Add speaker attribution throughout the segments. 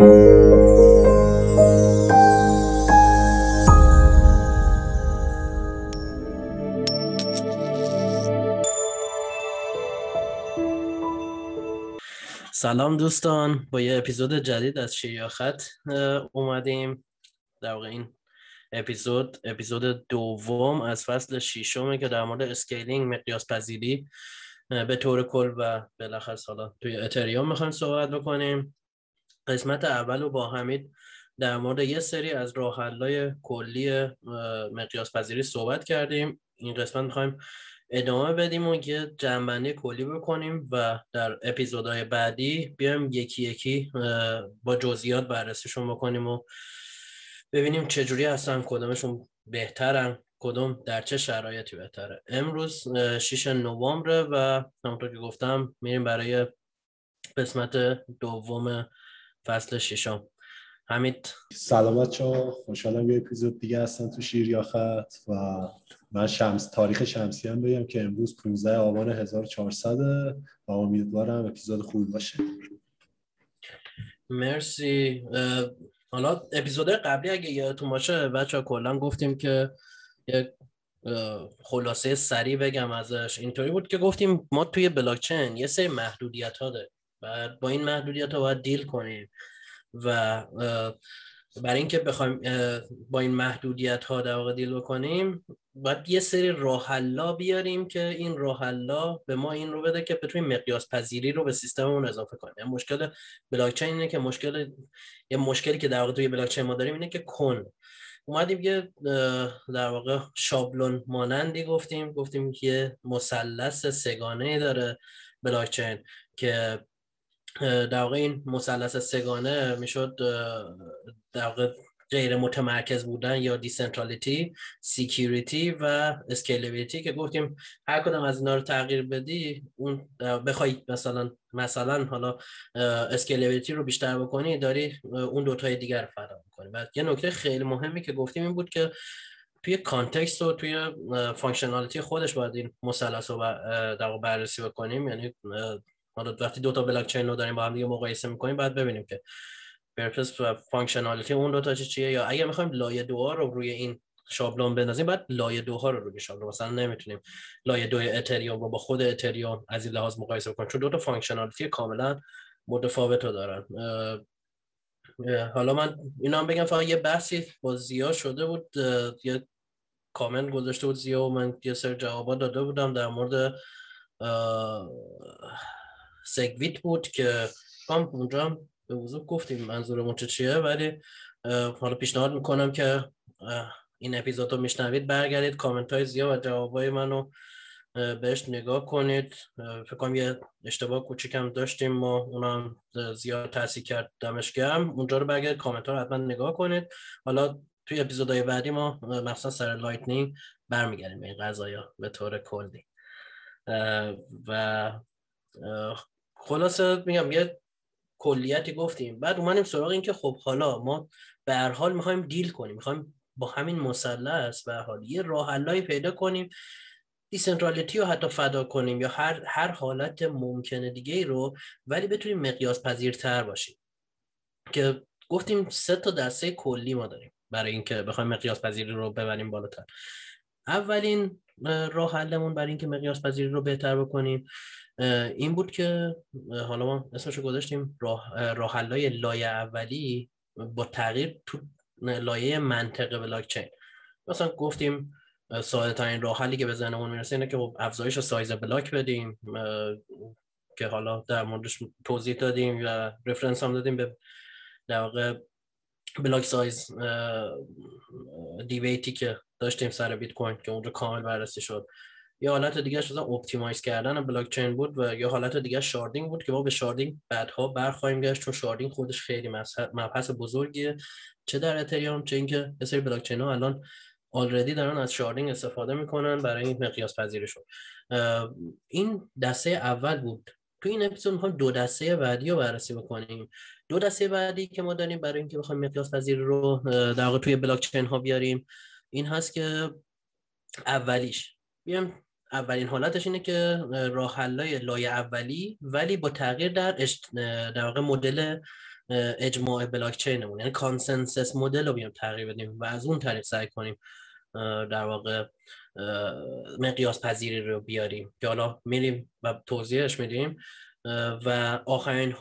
Speaker 1: سلام دوستان با یه اپیزود جدید از شیاخت اومدیم. در واقع این اپیزود اپیزود دوم از فصل ششمه که در مورد scaling مقیاس پذیری به طور کل و بالاخص حالا توی اتریوم می‌خوایم صحبت بکنیم. قسمت اول رو با حمید در مورد یه سری از راه کلی مقیاس پذیری صحبت کردیم. این قسمت می‌خوایم ادامه بدیم و یه جنبندی کلی بکنیم و در اپیزودهای بعدی بیایم یکی یکی با جزئیات بررسیشون بکنیم و ببینیم چجوری هستن کدومشون بهترن کدوم در چه شرایطی بهتره. امروز 6 نوامبر و همونطور که گفتم میریم برای قسمت دوم فصل ششم. حمید.
Speaker 2: سلامت چا خوشحالم یه اپیزود دیگه هستن تو شیریاخت و من شمس تاریخ شمسی هم بگم که امروز 15 آبان 1400 و امیدوارم اپیزود خوب باشه.
Speaker 1: مرسی. حالا اپیزود قبلی اگه یادتون باشه بچه کلا گفتیم که یک خلاصه سریع بگم ازش. اینطوری بود که گفتیم ما توی بلاکچین یه سری محدودیت ها داره و با این محدودیت ها باید دیل کنیم. و برای اینکه بخوایم با این محدودیت ها در واقع دیل بکنیم باید یه سری راه بیاریم که این راه به ما این رو بده که بتونیم مقیاس پذیری رو به سیستممون اضافه کنیم. یعنی مشکل بلاکچین اینه که مشکل یه مشکلی که در واقع توی بلاکچین ما داریم اینه که کن. اومدیم یه در واقع شابلون مانندی گفتیم. گفتیم که مثلث سگانه داره بلاکچین که در واقع این مثلث سه‌گانه می‌شد در واقع غیر متمرکز بودن یا decentrality security و scalability که گفتیم هر کدام از اینا رو تغییر بدی اون بخوای مثلا مثلا حالا scalability رو بیشتر بکنی داری اون دوتای دیگر رو فدا می‌کنی. و یه نکته خیلی مهمی که گفتیم این بود که توی context و توی functionality خودش باید این مثلث رو بررسی بکنیم. یعنی حالا وقتی دو تا بلاک چین رو داریم با هم دیگه مقایسه می‌کنیم باید ببینیم که purpose و functionality اون دو تا چیه. یا اگر می‌خوایم لایه دو رو روی این شابلون بندازیم باید لایه دو ها رو روی شابلون. مثلا نمی‌تونیم لایه دو اتریوم رو با خود اتریوم از این لحاظ مقایسه کنیم چون دو تا functionality کاملا متفاوت رو دارن. حالا من اینا هم بگم فقط یه بحثی با زیا شده بود یه کامنت گذاشته بود زیا و من یه سر جوابات داده بودم در مورد سگویت بود که هم اونجا به وضوح گفتیم منظورمون چه چیه ولی حالا پیشنهاد می‌کنم که این اپیزود رو میشنوید برگردید کامنت های زیاد و جواب های منو بهش نگاه کنید. فکر کنم یه اشتباه کوچیکم داشتیم ما اونم زیاد تاثیر کرد دمش گرم. اونجا رو برگردید کامنت ها رو حتما نگاه کنید. حالا توی اپیزودهای بعدی ما مثلا سر Lightning برمیگردیم این قضایا به طور کلی. و خلاصه میگم یه کلیتی گفتیم. بعد اومدیم سراغ این که خب حالا ما به هر حال می‌خوایم deal کنیم. می‌خوایم با همین مثلث به حال. یه راه پیدا کنیم decentrality رو حتی فدا کنیم یا هر هر حالت ممکنه دیگه رو ولی بتونیم مقیاس پذیرتر باشیم. که گفتیم سه تا دسته کلی ما داریم برای اینکه بخوایم مقیاس پذیری رو ببریم بالاتر. اولین راه حلمون برای اینکه مقیاس پذیری رو بهتر بکنیم. این بود که حالا ما اسمشو گذاشتیم راه راه لایه اولی با تغییر تو لایه منطقه بلاکچین مثلا گفتیم ساده ترین راه حلی که به ذهنمون می‌رسه اینه که خب افزایش سایز بلاک بدیم که حالا در موردش توضیح دادیم و reference هم دادیم به در واقع block size debate ی که داشتیم سر بیت کوین که اونجا کامل بررسی شد. یه حالت دیگه مثلا optimize کردن بلاک چین بود و یه حالت دیگه sharding بود که ما به sharding بعدها برخواهیم گشت چون sharding خودش خیلی مبحث بزرگیه. چه در اتریوم چه اینکه یه سری بلاک چین ها الان already دارن از sharding استفاده می‌کنن برای این مقیاس پذیریشون این دسته اول بود. تو این اپیزود می‌خوایم دو دسته بعدی رو بررسی بکنیم. دو دسته بعدی که ما داریم برای اینکه بخوایم مقیاس پذیری رو در توی بلاک چین ها بیاریم این هست که اولیش. بیام اولین حالتش اینه که راه حلای لایه اولی ولی با تغییر در در واقع مدل اجماع بلاک یعنی consensus model رو بیام تغییر بدیم و از اون طریق سعی کنیم در واقع مقیاس پذیری رو بیاریم. که حالا میریم و توضیحش میدیم. و آخرین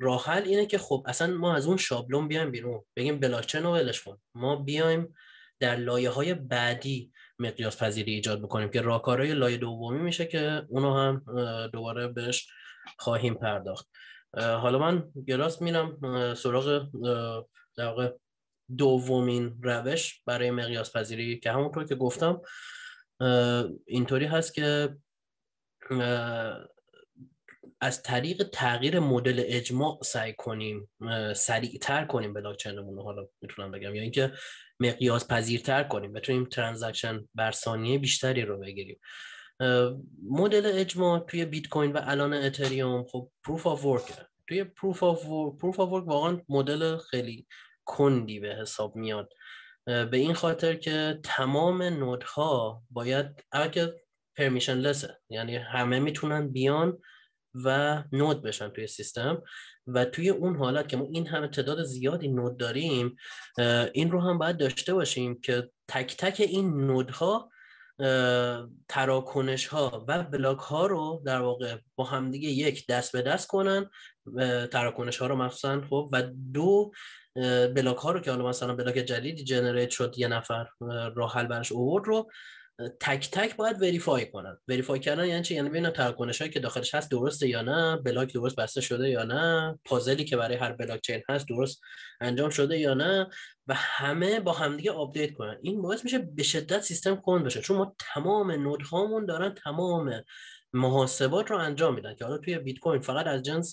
Speaker 1: راه حل اینه که خب اصلا ما از اون شابلون بیایم بیرون. بگیم بلاکچین رو ولش کن. ما بیایم در لایه های بعدی مقیاس پذیری ایجاد بکنیم که راهکارهای لایه دومی میشه که اونو هم دوباره بهش خواهیم پرداخت. حالا من گراس میرم سراغ در دومین روش برای مقیاس پذیری که همونطور که گفتم اینطوری هست که از طریق تغییر مدل اجماع سعی کنیم سریعتر کنیم بلاکچینمون رو حالا می‌تونم بگم یا اینکه مقیاس پذیرتر کنیم بتونیم transaction بر ثانیه بیشتری رو بگیریم. مدل اجماع توی بیت کوین و الان اتریوم خب proof of work توی proof of work، proof of work واقعا مدل خیلی کندی به حساب میاد. به این خاطر که تمام node ها باید اگر permissionless ه یعنی همه می‌تونن بیان و node بشن توی سیستم. و توی اون حالت که ما این همه تعداد زیادی node داریم این رو هم باید داشته باشیم که تک تک این node ها تراکنش ها و block ها رو در واقع با همدیگه یک دست به دست کنن. تراکنش ها رو مخصوصا خب و دو block ها رو که حالا مثلا block جدیدی generate شد یه نفر راه حل برش اوورد رو تک تک باید verify کنن. verify کردن یعنی چی؟ یعنی ببینن تراکنش هایی که داخلش هست درسته یا نه block درست بسته شده یا نه پازلی که برای هر بلاک چین هست درست انجام شده یا نه و همه با همدیگه update کنن. این باعث میشه به شدت سیستم کند بشه. چون ما تمام node هامون دارن تمام محاسبات رو انجام میدن که حالا توی بیت کوین فقط از جنس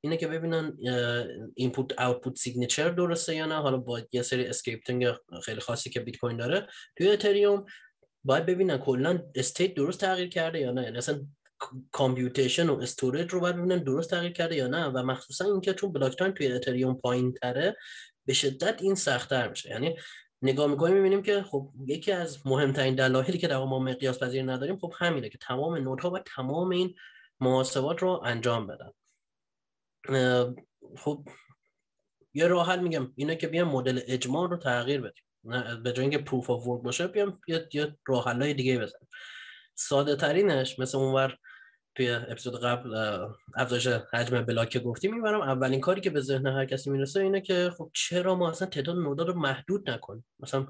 Speaker 1: اینه که ببینن input output signature درسته یا نه. حالا با یه سری scripting خیلی خاصی که بیت کوین داره. توی اتریوم باید ببینن کلا state درست تغییر کرده یا نه. یعنی اصلا computation و storage رو باید ببینن درست تغییر کرده یا نه. و مخصوصا اینکه چون block time توی اتریوم پایین تره به شدت این سختتر میشه. یعنی نگاه می‌کنیم می‌بینیم که خب یکی از مهمترین دلایلی که در ما مقیاس پذیر نداریم خب همینه که تمام node ها و تمام این محاسبات رو انجام بدن. خب یه راه حل میگم. اینه که بیام مدل اجماع رو تغییر بدیم. به جای اینکه proof of work باشه بیام یه راه حلای دیگه بزنیم. ساده ترینش مثل اونور توی اپیزود قبل افزایش حجم block گفتیم می‌برم. اولین کاری که به ذهن هر کسی می‌رسه اینه که خب چرا ما اصلا تعداد node ا رو محدود نکنیم؟ مثلا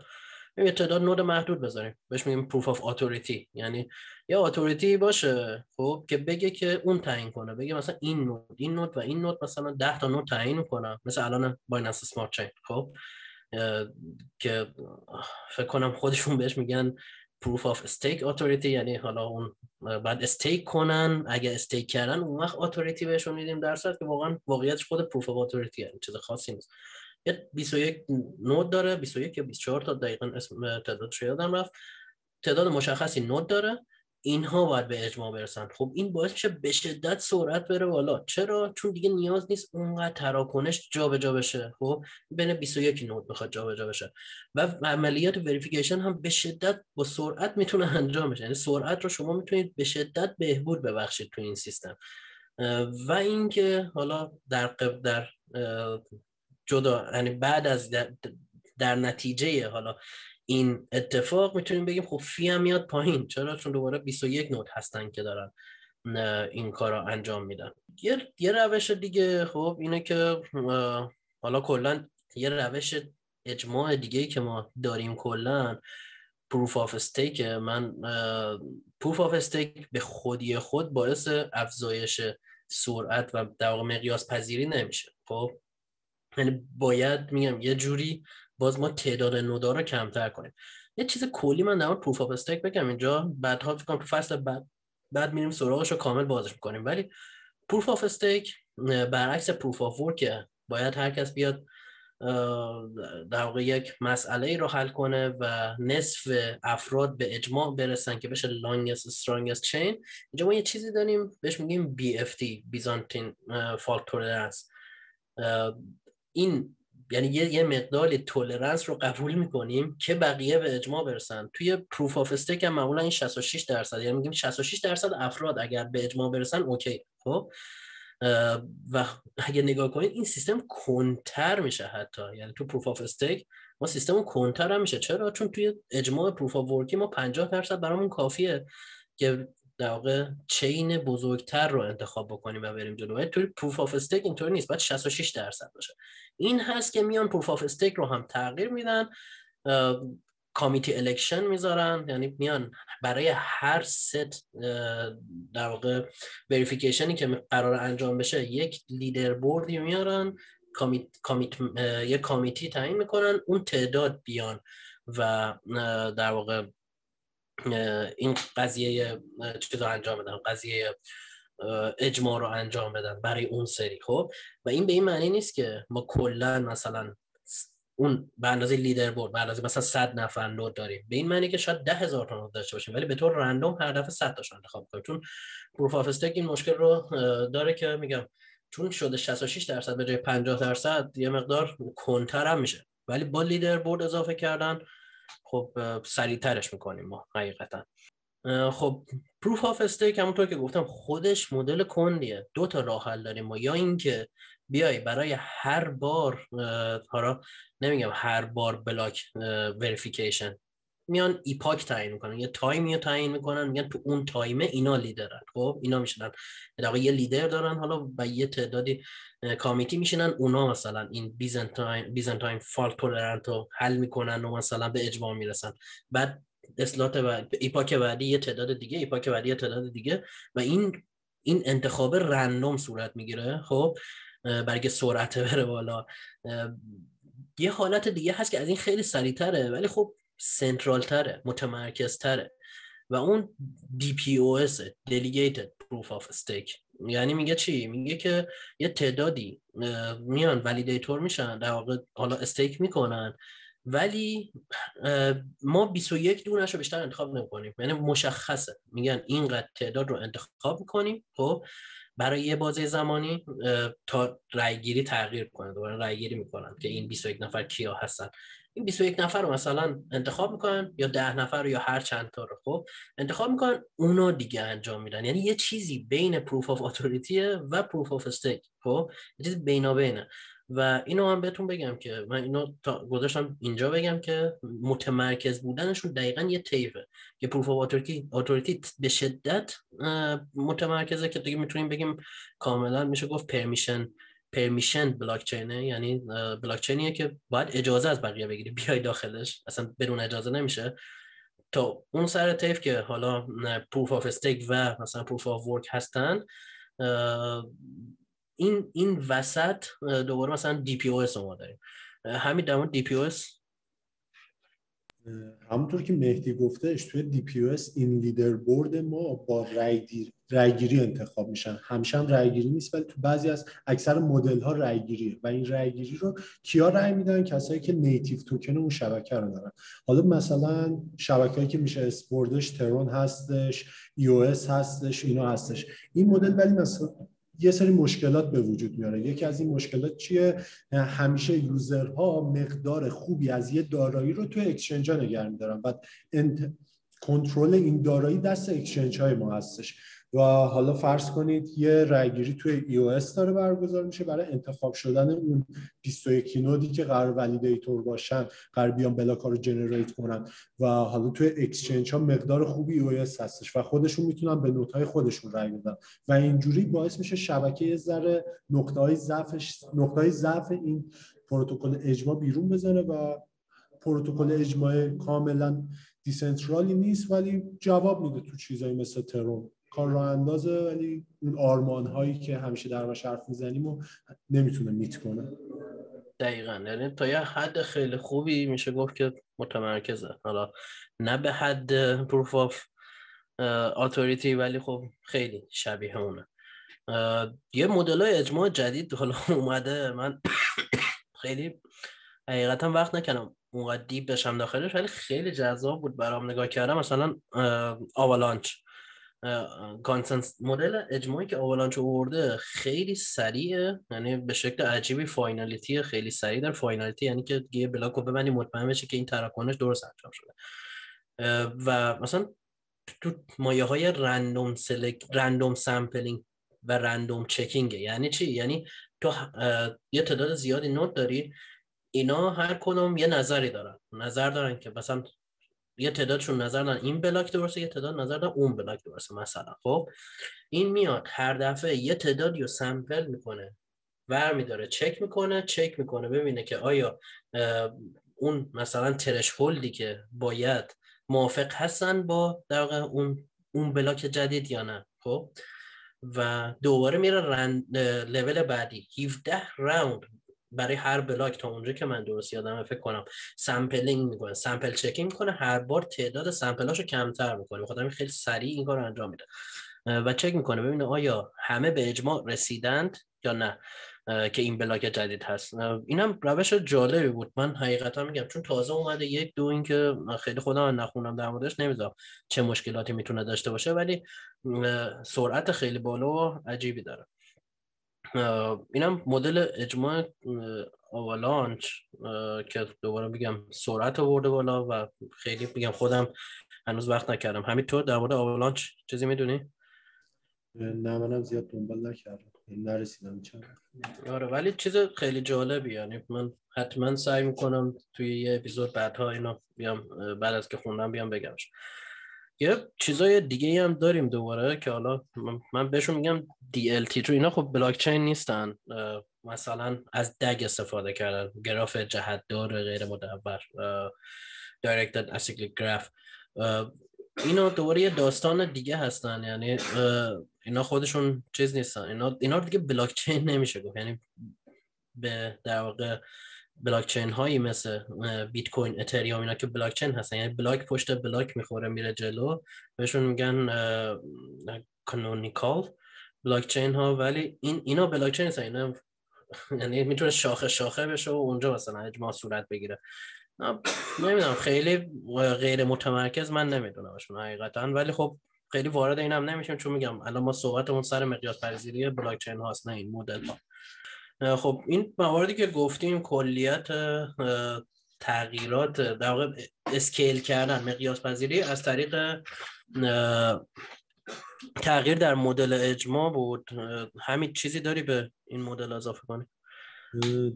Speaker 1: یه تعداد node محدود بذاریم. بهش میگیم proof of authority یعنی یه authority باشه خب که بگه که اون تعیین کنه. بگه مثلا این node این node و این node مثلا 10 تا node تعیین کنه مثل الان Binance Smart Chain خب؟ که فکر کنم خودشون بهش میگن proof of stake authority یعنی حالا اون بعد stake کنن اگه stake کردن اون وقت authority بهشون میدیم در صورت که واقعا واقعیتش خود proof of authority یعنی چیز خاصی نیست. یه 21 node داره 21 یا 24 تا دقیقا اسم تعدادش یادم رفت. تعداد مشخصی نود داره. اینها باید به اجماع برسن. خب این باعث میشه به شدت سرعت بره بالا. چرا؟ چون دیگه نیاز نیست اونقدر تراکنش جابجا بشه. خب بین 21 نود بخواد جابجا بشه. و عملیات وریفیکیشن هم به شدت با سرعت می‌تونه انجام بشه. یعنی سرعت رو شما می‌تونید به شدت بهبود ببخشید تو این سیستم. و اینکه حالا در در جدا یعنی بعد از در, در نتیجه حالا این اتفاق می‌تونیم بگیم خب fee هم میاد پایین. چرا؟ چون دوباره 21 node هستن که دارن این کار را انجام میدن. یه, یه روش دیگه خب اینه که حالا کلا یه روش اجماع دیگه که ما داریم کلا proof of stake من proof of stake به خودی خود باعث افزایش سرعت و در مقیاس پذیری نمیشه. خب یعنی باید میگم یه جوری باز ما تعداد node ا رو کمتر کنیم. یه چیز کلی من در مورد proof of stake بگم اینجا. بعدها فکر کنم تو فصل بعد بعد میریم سراغش رو کامل بازش می‌کنیم. ولی proof of stake برعکس proof of work باید هر کس بیاد در واقع یک مسئله ای رو حل کنه و نصف افراد به اجماع برسن که بشه longest strongest chain. اینجا ما یه چیزی داریم بهش میگیم BFT Byzantine Fault Tolerance. این یعنی یه, یه مقدار tolerance رو قبول می‌کنیم که بقیه به اجماع برسن. توی proof of stake هم معمولا این 66 درصد یعنی میگیم 66 درصد افراد اگر به اجماع برسن okay. خب؟ و اگه نگاه کنید این سیستم کندتر میشه حتی. یعنی تو proof of stake ما سیستم کندتر هم میشه. چرا؟ چون توی اجماع proof of work ی ما 50 درصد برامون کافیه که در واقع chain بزرگتر رو انتخاب بکنیم و بریم جلو. توی proof of stake اینطوری نیست. باید 66 درصد باشه. این هست که میان proof of stake رو هم تغییر میدن. committee election می‌ذارن. یعنی میان برای هر ست در واقع verification ی که قرار انجام بشه یک leaderboard ی میارن. commit, commit، یک committee تعیین می‌کنن. اون تعداد بیان و در واقع این قضیه چیز رو انجام بدن قضیه اجماع رو انجام بدن برای اون سری. خب؟ و این به این معنی نیست که ما کلا مثلا اون به اندازه leaderboard به اندازه مثلا 100 نفر node داریم. به این معنی که شاید ده هزار تا node داشته باشیم ولی به طور random هر دفعه 100 تاشون انتخاب کنیم چون proof of stake این مشکل رو داره که میگم چون شده 66 درصد به جای 50 درصد یه مقدار کندتر هم میشه. ولی با leaderboard اضافه کردن خب سریعترش می‌کنیم ما حقیقتا. خب proof of stake همونطور که گفتم خودش مدل کندیه. دو تا راه حل داریم ما. یا اینکه بیای برای هر بار حالا نمیگم هر بار block verification میان epoch تعیین می‌کنن. یه تایمی رو تعیین می‌کنن میگن تو اون تایمه اینا لیدرن. خب اینا میشنن در یه لیدر دارن حالا و یه تعدادی committee میشینن. اونا مثلا این Byzantine Byzantine fault tolerant رو حل می‌کنن و مثلا به اجماع می‌رسن. بعد اصلاحات و epoch بعدی یه تعداد دیگه epoch بعدی یه تعداد دیگه. و این این انتخاب random صورت می‌گیره. خب برای سرعت بره بالا. یه حالت دیگه هست که از این خیلی سریعتره. ولی خب central تره متمرکز تره و اون DPoS Delegated Proof of Stake. یعنی میگه چی؟ میگه که یه تعدادی میان validator میشن در واقع حالا stake می‌کنن. ولی ما 21 دونش رو بیشتر انتخاب نمی‌کنیم. یعنی مشخصه. میگن اینقدر تعداد رو انتخاب می‌کنیم خب برای یه بازه زمانی تا رأیگیری تغییر کنه. دوباره رأیگیری می‌کنن که این 21 نفر کیا هستن. این 21 نفر رو مثلا انتخاب می‌کنن یا 10 نفر رو یا هر چند تا رو خب. انتخاب می‌کنن اونا دیگه انجام میدن. یعنی یه چیزی بین proof of authority و proof of stake خب. یه چیزی بینابینه. و اینو هم بهتون بگم که من اینو تا گذاشتم اینجا بگم که متمرکز بودنشون دقیقا یه طیفه که proof authority به شدت متمرکزه که دیگه می‌تونیم بگیم کاملا میشه گفت permission permission blockchain ه یعنی بلاک چینیه که باید اجازه از بقیه بگیری بیای داخلش. اصلا بدون اجازه نمیشه. تا اون سر طیف که حالا proof of stake و مثلا proof of work هستن این این وسط دوباره مثلا DPoS ما داریم. همین در مورد DPoS
Speaker 2: همونطور که مهدی گفتهش توی DPoS این leader board ما با رأیگیری انتخاب میشن. همیشه هم رأیگیری نیست ولی تو بعضی از اکثر مدل ها رأیگیریه و این رأیگیری رو کیا رأی میدن؟ کسایی که native token اون شبکه رو دارن. حالا مثلا شبکه‌ای که میشه اسپوردش ترون هستش EOS هستش اینا هستش. این مدل ولی مثلا یه سری مشکلات به وجود میاره. یکی از این مشکلات چیه؟ همیشه user ها مقدار خوبی از یه دارایی رو تو exchange ها نگه میدارن. و کنترل این دارایی دست exchange های ما هستش. و حالا فرض کنید یه رأیگیری توی EOS داره برگزار میشه برای انتخاب شدن اون 21 node ی که قرار validator باشن قرار بیان block رو generate کنن. و حالا توی اکسچنج ها مقدار خوبی iOS هستش و خودشون می‌تونن به نوت های خودشون رأی بدن. و اینجوری باعث میشه شبکه ذره نقطه های ضعفش نقطه های ضعف این پروتکل اجماع بیرون بزنه و پروتکل اجماع کاملا دیسنترالی نیست ولی جواب میده تو چیزایی مثل ترون کار راه اندازه ولی اون آرمان هایی که همیشه در حرف می‌زنیم و نمی‌تونه میت کنه.
Speaker 1: دقیقا. یعنی تا یه حد خیلی خوبی میشه گفت که متمرکزه. حالا نه به حد proof of authority ولی خب خیلی شبیه اونه. یه مدل های اجماع جدید حالا اومده. من خیلی حقیقتا وقت نکنم اونقدر deep بشم داخلش ولی خیلی جذاب بود برام نگاه کردم. مثلا آوالانچ. consensus مدل اجماعی که آوالانچ آورده خیلی سریعه یعنی به شکل عجیبی finality خیلی سریع در finality یعنی که یه block رو ببندی مطمئن بشه که این تراکنش درست انجام شده. و مثلا تو مایه های random select random sampling و random checking ه. یعنی چی؟ یعنی تو یه تعداد زیادی node داری اینا هر کدوم یه نظری دارن. نظر دارن که مثلا یه تعدادشون نظر دارن این block درسته یه تعداد نظر دارن اون block درسته مثلا. خب این میاد هر دفعه یه تعدادی رو sample می‌کنه ور میداره چک می‌کنه چک می‌کنه ببینه که آیا اون مثلا threshold ی که باید موافق هستن با در اون اون block جدید یا نه. خب و دوباره میره لول بعدی. 17 round برای هر block تا اونجا که من درست یادم فکر کنم sampling می‌کنه sample checking می‌کنه هر بار تعداد sample اشو کمتر می‌کنه. بخاطر خیلی سریع این کار انجام میده. و چک می‌کنه. ببینه آیا همه به اجماع رسیدند یا نه که این بلاک جدید هست. اینم روش جالبی بود. من حقیقتا میگم چون تازه اومده یک دو این که خیلی خودم نخونم در موردش نمی‌دونم چه مشکلاتی می‌تونه داشته باشه ولی سرعت خیلی بالا و عجیبی داره. اینم مدل اجماع آوالانچ که دوباره میگم سرعت آورده بالا و خیلی میگم خودم هنوز وقت نکردم. همینطور در مورد آوالانچ چیزی می‌دونی؟
Speaker 2: نه منم زیاد دنبال نکردم. نرسیدم چند
Speaker 1: آره ولی چیز خیلی جالبی یعنی من حتما سعی می‌کنم توی یه اپیزود بعدها اینا بیام بعد از که خوندم بیام بگمش. یه چیزای دیگه هم داریم دوباره که حالا من بهشون میگم DLT تو اینا خب بلاک چین نیستن مثلا از دگ استفاده کردن. گراف جهتدار غیر مدور دایرکتد اسیکلیک گراف اینا دوباره یه داستان دیگه هستن. یعنی اینا خودشون چیز نیستن. اینا اینا دیگه بلاک چین نمیشه گفت. یعنی به در واقع بلاک چین هایی مثل بیت کوین اتریوم اینا که بلاک چین هستن. یعنی block پشت block می‌خوره میره جلو. بهشون میگن canonical blockchain ها ولی این اینا بلاک چین هستن. اینا یعنی می‌تونه شاخه شاخه بشه و اونجا مثلا اجماع صورت بگیره. نمی‌دونم. خیلی غیر متمرکز من نمیدونمشون حقیقتا. ولی خب خیلی وارد اینم نمیشیم چون میگم الان ما صحبتمون سر مقیاس پذیری بلاک چین هاست نه این مدل ها خب این مواردی که گفتیم کلیت تغییرات در واقع اسکیل کردن مقیاس پذیری از طریق تغییر در مدل اجماع بود. همین چیزی داری به این مدل اضافه کنی؟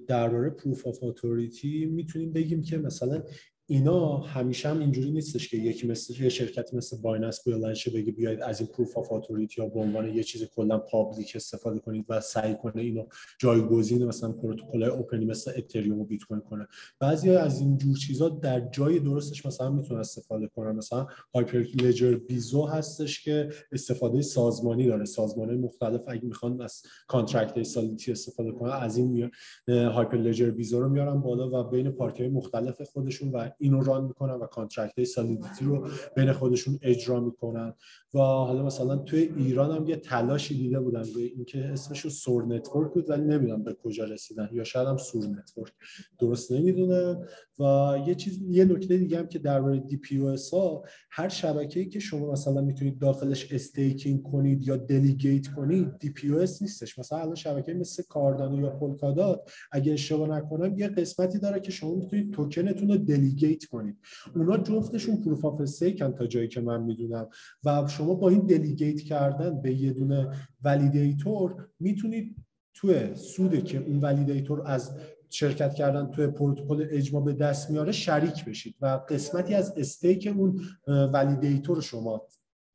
Speaker 2: درباره proof of authority می‌تونیم بگیم که مثلا اینا همیشه هم اینجوری نیستش که یکی مثل یه شرکتی مثل بایننس بلند بگه بیاید از این proof of authority یا به عنوان یه چیز کلا public استفاده کنید و سعی کنه اینو جایگزین مثلا پروتکل های open ی مثل اتریوم و بیت کوین کنه. بعضی از این جور چیزا در جای درستش مثلا می‌تونه استفاده کنن. مثلا Hyperledger Besu هستش که استفاده سازمانی داره. سازمان مختلف اگه می‌خوان از contract Solidity استفاده کنن از این Hyperledger Besu رو میارن بالا و بین party مختلف خودشون و اینو run می‌کنن و contract Solidity رو بین خودشون اجرا می‌کنن. و حالا مثلا توی ایران هم یه تلاشی دیده بودم به اینکه اسمش رو سور network بود ولی نمی‌دونم به کجا رسیدن. یا شاید هم سور network. درست نمی‌دونم و یه چیز یه نکته دیگه هم که درباره DP ها هر شبکه‌ای که شما مثلا می‌تونید داخلش staking کنید یا delegate کنید DP نیستش. مثلا الان شبکه مثل کاردانو یا پولکادات اگه اشتباه نکنم یه قسمتی داره که شما می‌تونید توکنتون رو delegate کنید اونا جفتشون proof of stake ن تا جایی که من می‌دونم. و شما با این delegate کردن به یه دونه validator می‌تونید توی سودی که اون validator از شرکت کردن توی پروتکل اجماع به دست میاره شریک بشید و قسمتی از stake اون validator شما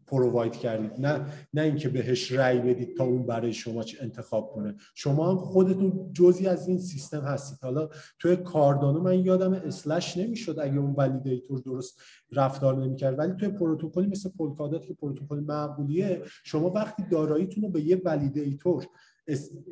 Speaker 2: provide کردید. نه نه اینکه بهش رأی بدید تا اون برای شما انتخاب کنه. شما هم خودتون جزی از این سیستم هستید. حالا توی کاردانو من یادم slash نمی‌شد اگه اون validator درست رفتار نمی‌کرد. ولی توی پروتکلی مثل پولکادات که پروتکل معقولیه شما وقتی داراییتون رو به یه validator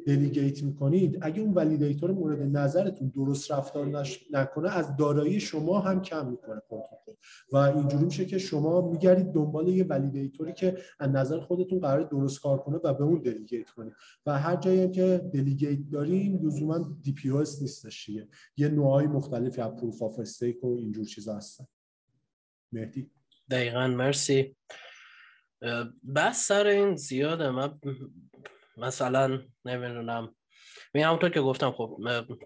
Speaker 2: delegate می‌کنید اگه اون validator مورد نظرتون درست رفتار نکنه از دارایی شما هم کم می‌کنه پروتکل و اینجوری میشه که شما میگردید دنبال یه validator ی که از نظر خودتون قرار درست کار کنه و به اون delegate کنید. و هر جایی که delegate داریم لزوما DPoS نیستش یه نوعای مختلفی از proof of stake و اینجور چیزا هستن. مهدی.
Speaker 1: دقیقا مرسی. بحث سر این زیاده. من مثلا نمی‌دونم. می همونطور که گفتم خب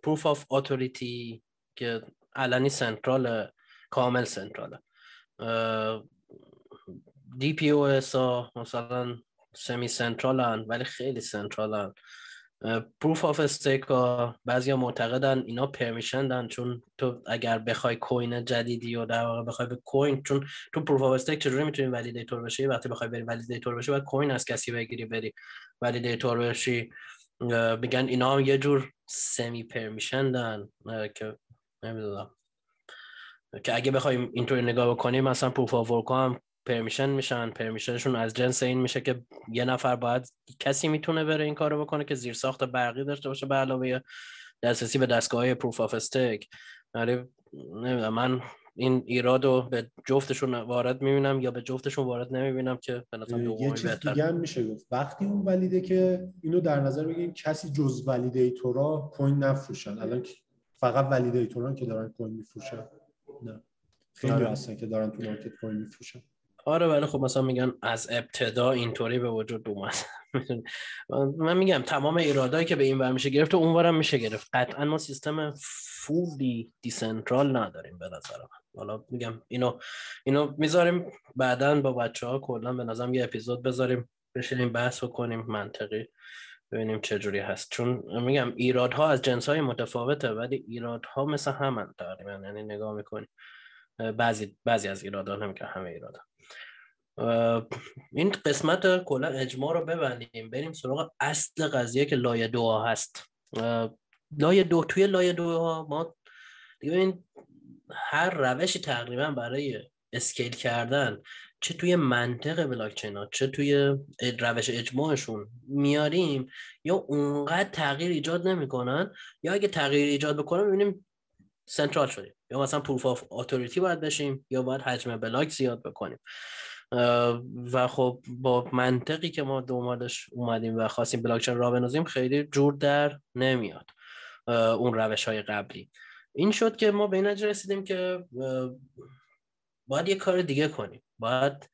Speaker 1: proof of authority که علنی central کامل central ه. DPoS مثلا سمی سنترالن ولی خیلی central ن proof of stake ها بعضی معتقدن اینا permissioned ن چون تو اگر بخوای coin جدیدی و در واقع بخوای به coin چون تو proof of stake چجوری می‌تونی validator بشی؟ وقتی بخوای بری validator بشی باید coin از کسی بگیری بری validator بشی. میگن اینا هم یه جور semi permissioned ن که نمی‌دونم. که اگه بخوایم اینطوری نگاه بکنیم مثلا proof of work هم permissioned میشن permission شون از جنس این میشه که یه نفر باید کسی می‌تونه بره این کارو بکنه که زیر ساخت برقی داشته باشه به علاوه دسترسی به دستگاه های proof of stake ولی من این ایراد رو به جفتشون وارد می‌بینم یا به جفتشون وارد نمی‌بینم که به
Speaker 2: یه چیز دیگه هم میشه گفت. وقتی اون valid ه که اینو در نظر بگیریم کسی جز validator ا coin نفروشن. الان فقط validator ا که دارن coin میفروشن. نه. خیلی آره. هستن که دارن تو market coin میفروشن.
Speaker 1: آره ولی خب مثلا میگن از ابتدا اینطوری به وجود اومد. من میگم تمام ایرادایی که به این ور میشه گرفت و اونورم میشه گرفت. قطعا ما سیستم fully decentral نداریم به نظر من. حالا میگم اینو اینو می‌ذاریم بعدا با بچه ها کلا به نظرم یه اپیزود بذاریم بشینیم بحث بکنیم منطقی ببینیم چه جوری هست. چون میگم ایرادها از جنس های متفاوته ولی ایرادها مثل همن تقریبا. یعنی نگاه می‌کنیم بعضی بعضی از ایرادها نمیگم همه ایرادها. این قسمت کلا اجماع رو ببندیم بریم سراغ اصل قضیه که لایه دو هست. لایه دو توی لایه دو ها ما دیگه این هر روشی تقریبا برای scale کردن چه توی منطق بلاکچین ها چه توی روش اجماعشون میاریم یا اونقدر تغییر ایجاد نمی‌کنن یا اگه تغییر ایجاد بکنن می‌بینیم central شدیم. یا مثلا proof of authority باید بشیم یا باید حجم بلاک زیاد بکنیم. و خب با منطقی که ما دنبالش اومدیم و خواستیم بلاکچین را بسازیم خیلی جور در نمیاد اون روش های قبلی. این شد که ما به این رسیدیم که باید یه کار دیگه کنیم. باید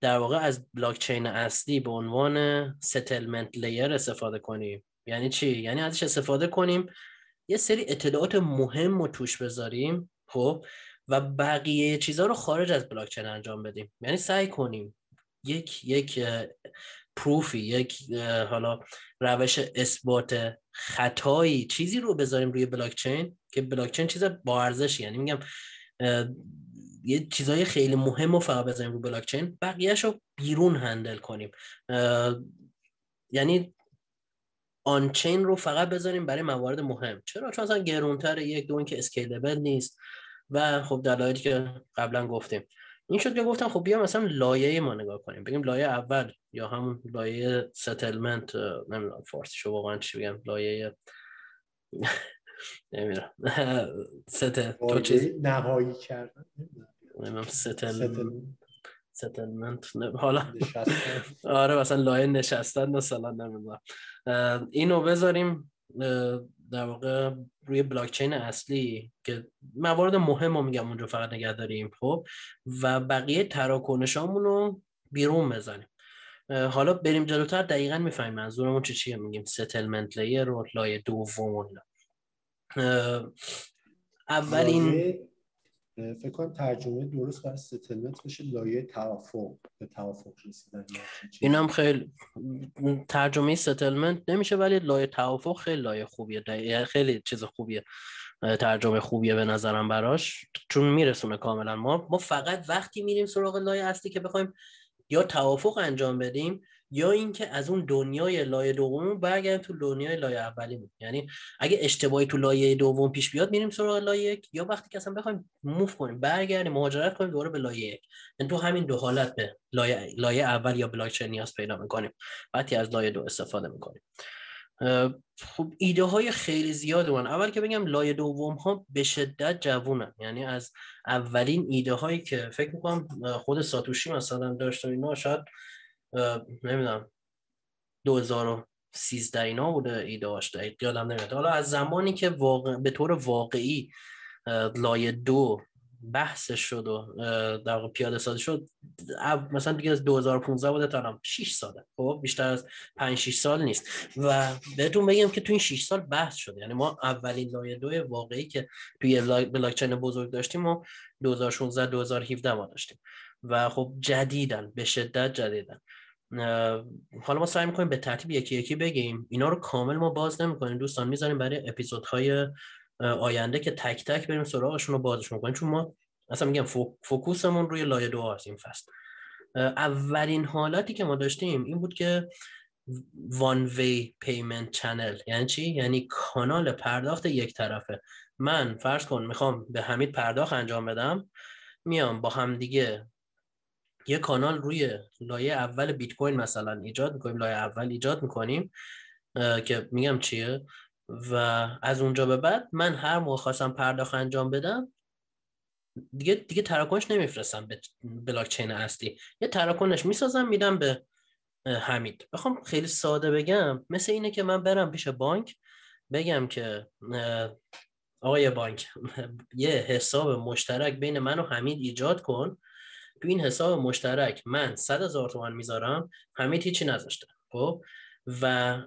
Speaker 1: در واقع از بلاکچین اصلی به عنوان ستلمنت لیر استفاده کنیم. یعنی چی؟ یعنی ازش استفاده کنیم یه سری اطلاعات مهم رو توش بذاریم. خب و بقیه چیزها رو خارج از بلاکچین انجام بدیم. یعنی سعی کنیم یک یک پروفی یک حالا روش اثبات خطایی چیزی رو بذاریم روی بلاکچین که بلاکچین چیز با ارزشی یعنی میگم یه چیزای خیلی مهم رو فقط بذاریم رو بلاکچین بقیهش رو بیرون handle کنیم. یعنی on-chain رو فقط بذاریم برای موارد مهم. چرا؟ چون اصلا گرونتر یک دو که scalable نیست. و خب دلایلی که قبلا گفتیم. این شد که گفتم خب بیا مثلا لایه ما نگاه کنیم. بگیم لایه اول یا همون لایه settlement نمی‌دونم فارسیشو واقعا چی بگم لایه نمی‌دونم. ست
Speaker 2: تو چیز؟ نهایی کردن.
Speaker 1: نمی‌دونم settlement حالا. آره مثلا لایه نشستن مثلا نمی‌دونم. اینو بذاریم در واقع روی بلاکچین اصلی که موارد مهم رو میگم اونجا فقط نگه داریم خب؟ و بقیه تراکنشامون رو بیرون بزنیم. حالا بریم جلوتر دقیقا می‌فهمیم منظورمون چه چیه؟ میگیم settlement layer رو لایه دوم اولین
Speaker 2: فکر کنم ترجمه درست برای settlement بشه لایه توافق به توافق رسیدن
Speaker 1: این هم خیلی ترجمه settlement نمیشه ولی لایه توافق خیلی لایه خوبیه خیلی چیز خوبیه ترجمه خوبیه به نظرم براش. چون میرسونه کاملا. ما ما فقط وقتی میریم سراغ لایه اصلی که بخوایم یا توافق انجام بدیم یا اینکه از اون دنیای لایه دوم برگردیم تو دنیای لایه اولی یعنی اگه اشتباهی تو لایه دوم پیش بیاد میریم سراغ لایه یک. یا وقتی که اصلا بخوایم موف کنیم برگردیم مهاجرت کنیم دوباره به لایه یک. یعنی تو همین دو حالت به لایه, لایه اول یا بلاکچین نیاز پیدا می‌کنیم. وقتی از لایه دو استفاده می‌کنیم. خب ایده های خیلی زیاد من اول که بگم لایه دوم ها به شدت جوونن. یعنی از اولین ایده هایی که فکر می‌کنم خود ساتوشی مثلا داشت اینا شاید نمی‌دونم. 2013 اینا بوده ایده داشته یادم نمیاد. حالا از زمانی که واقع... به طور واقعی لایه دو بحث شد و در پیاده سازی شد مثلا دیگه از 2015 بوده تا 6 ساله. خب بیشتر از 5 6 سال نیست. و بهتون بگم که تو این 6 سال بحث شده. یعنی ما اولین لایه دو واقعی که توی بلاکچین بزرگ داشتیم ما 2016 2017 ما داشتیم. و خب جدیدن به شدت جدیدن. حالا ما سعی می‌کنیم به ترتیب یکی یکی بگیم. اینا رو کامل ما باز نمی‌کنیم دوستان. می‌ذاریم برای اپیزودهای آینده که تک تک بریم سراغشون رو بازش می‌کنیم. چون ما اصلا میگم focus مون روی لایه دو هست این فصل اولین حالتی که ما داشتیم این بود که one way payment channel. یعنی چی؟ یعنی کانال پرداخت یک طرفه. من فرض کن می‌خوام به حمید پرداخت انجام بدم. میام با هم دیگه یه کانال روی لایه اول بیت کوین مثلا ایجاد می‌کنیم لایه اول ایجاد می‌کنیم که میگم چیه؟ و از اونجا به بعد من هر موقع خواستم پرداخت انجام بدم دیگه دیگه تراکنش نمیفرستم به بلاک چین اصلی. یه تراکنش می‌سازم میدم به حمید. بخوام خیلی ساده بگم مثل اینه که من برم پیش بانک بگم که آقای بانک یه حساب مشترک بین من و حمید ایجاد کن. تو این حساب مشترک من صد هزار تومن می‌ذارم حمید هیچی نذاشته. خب؟ و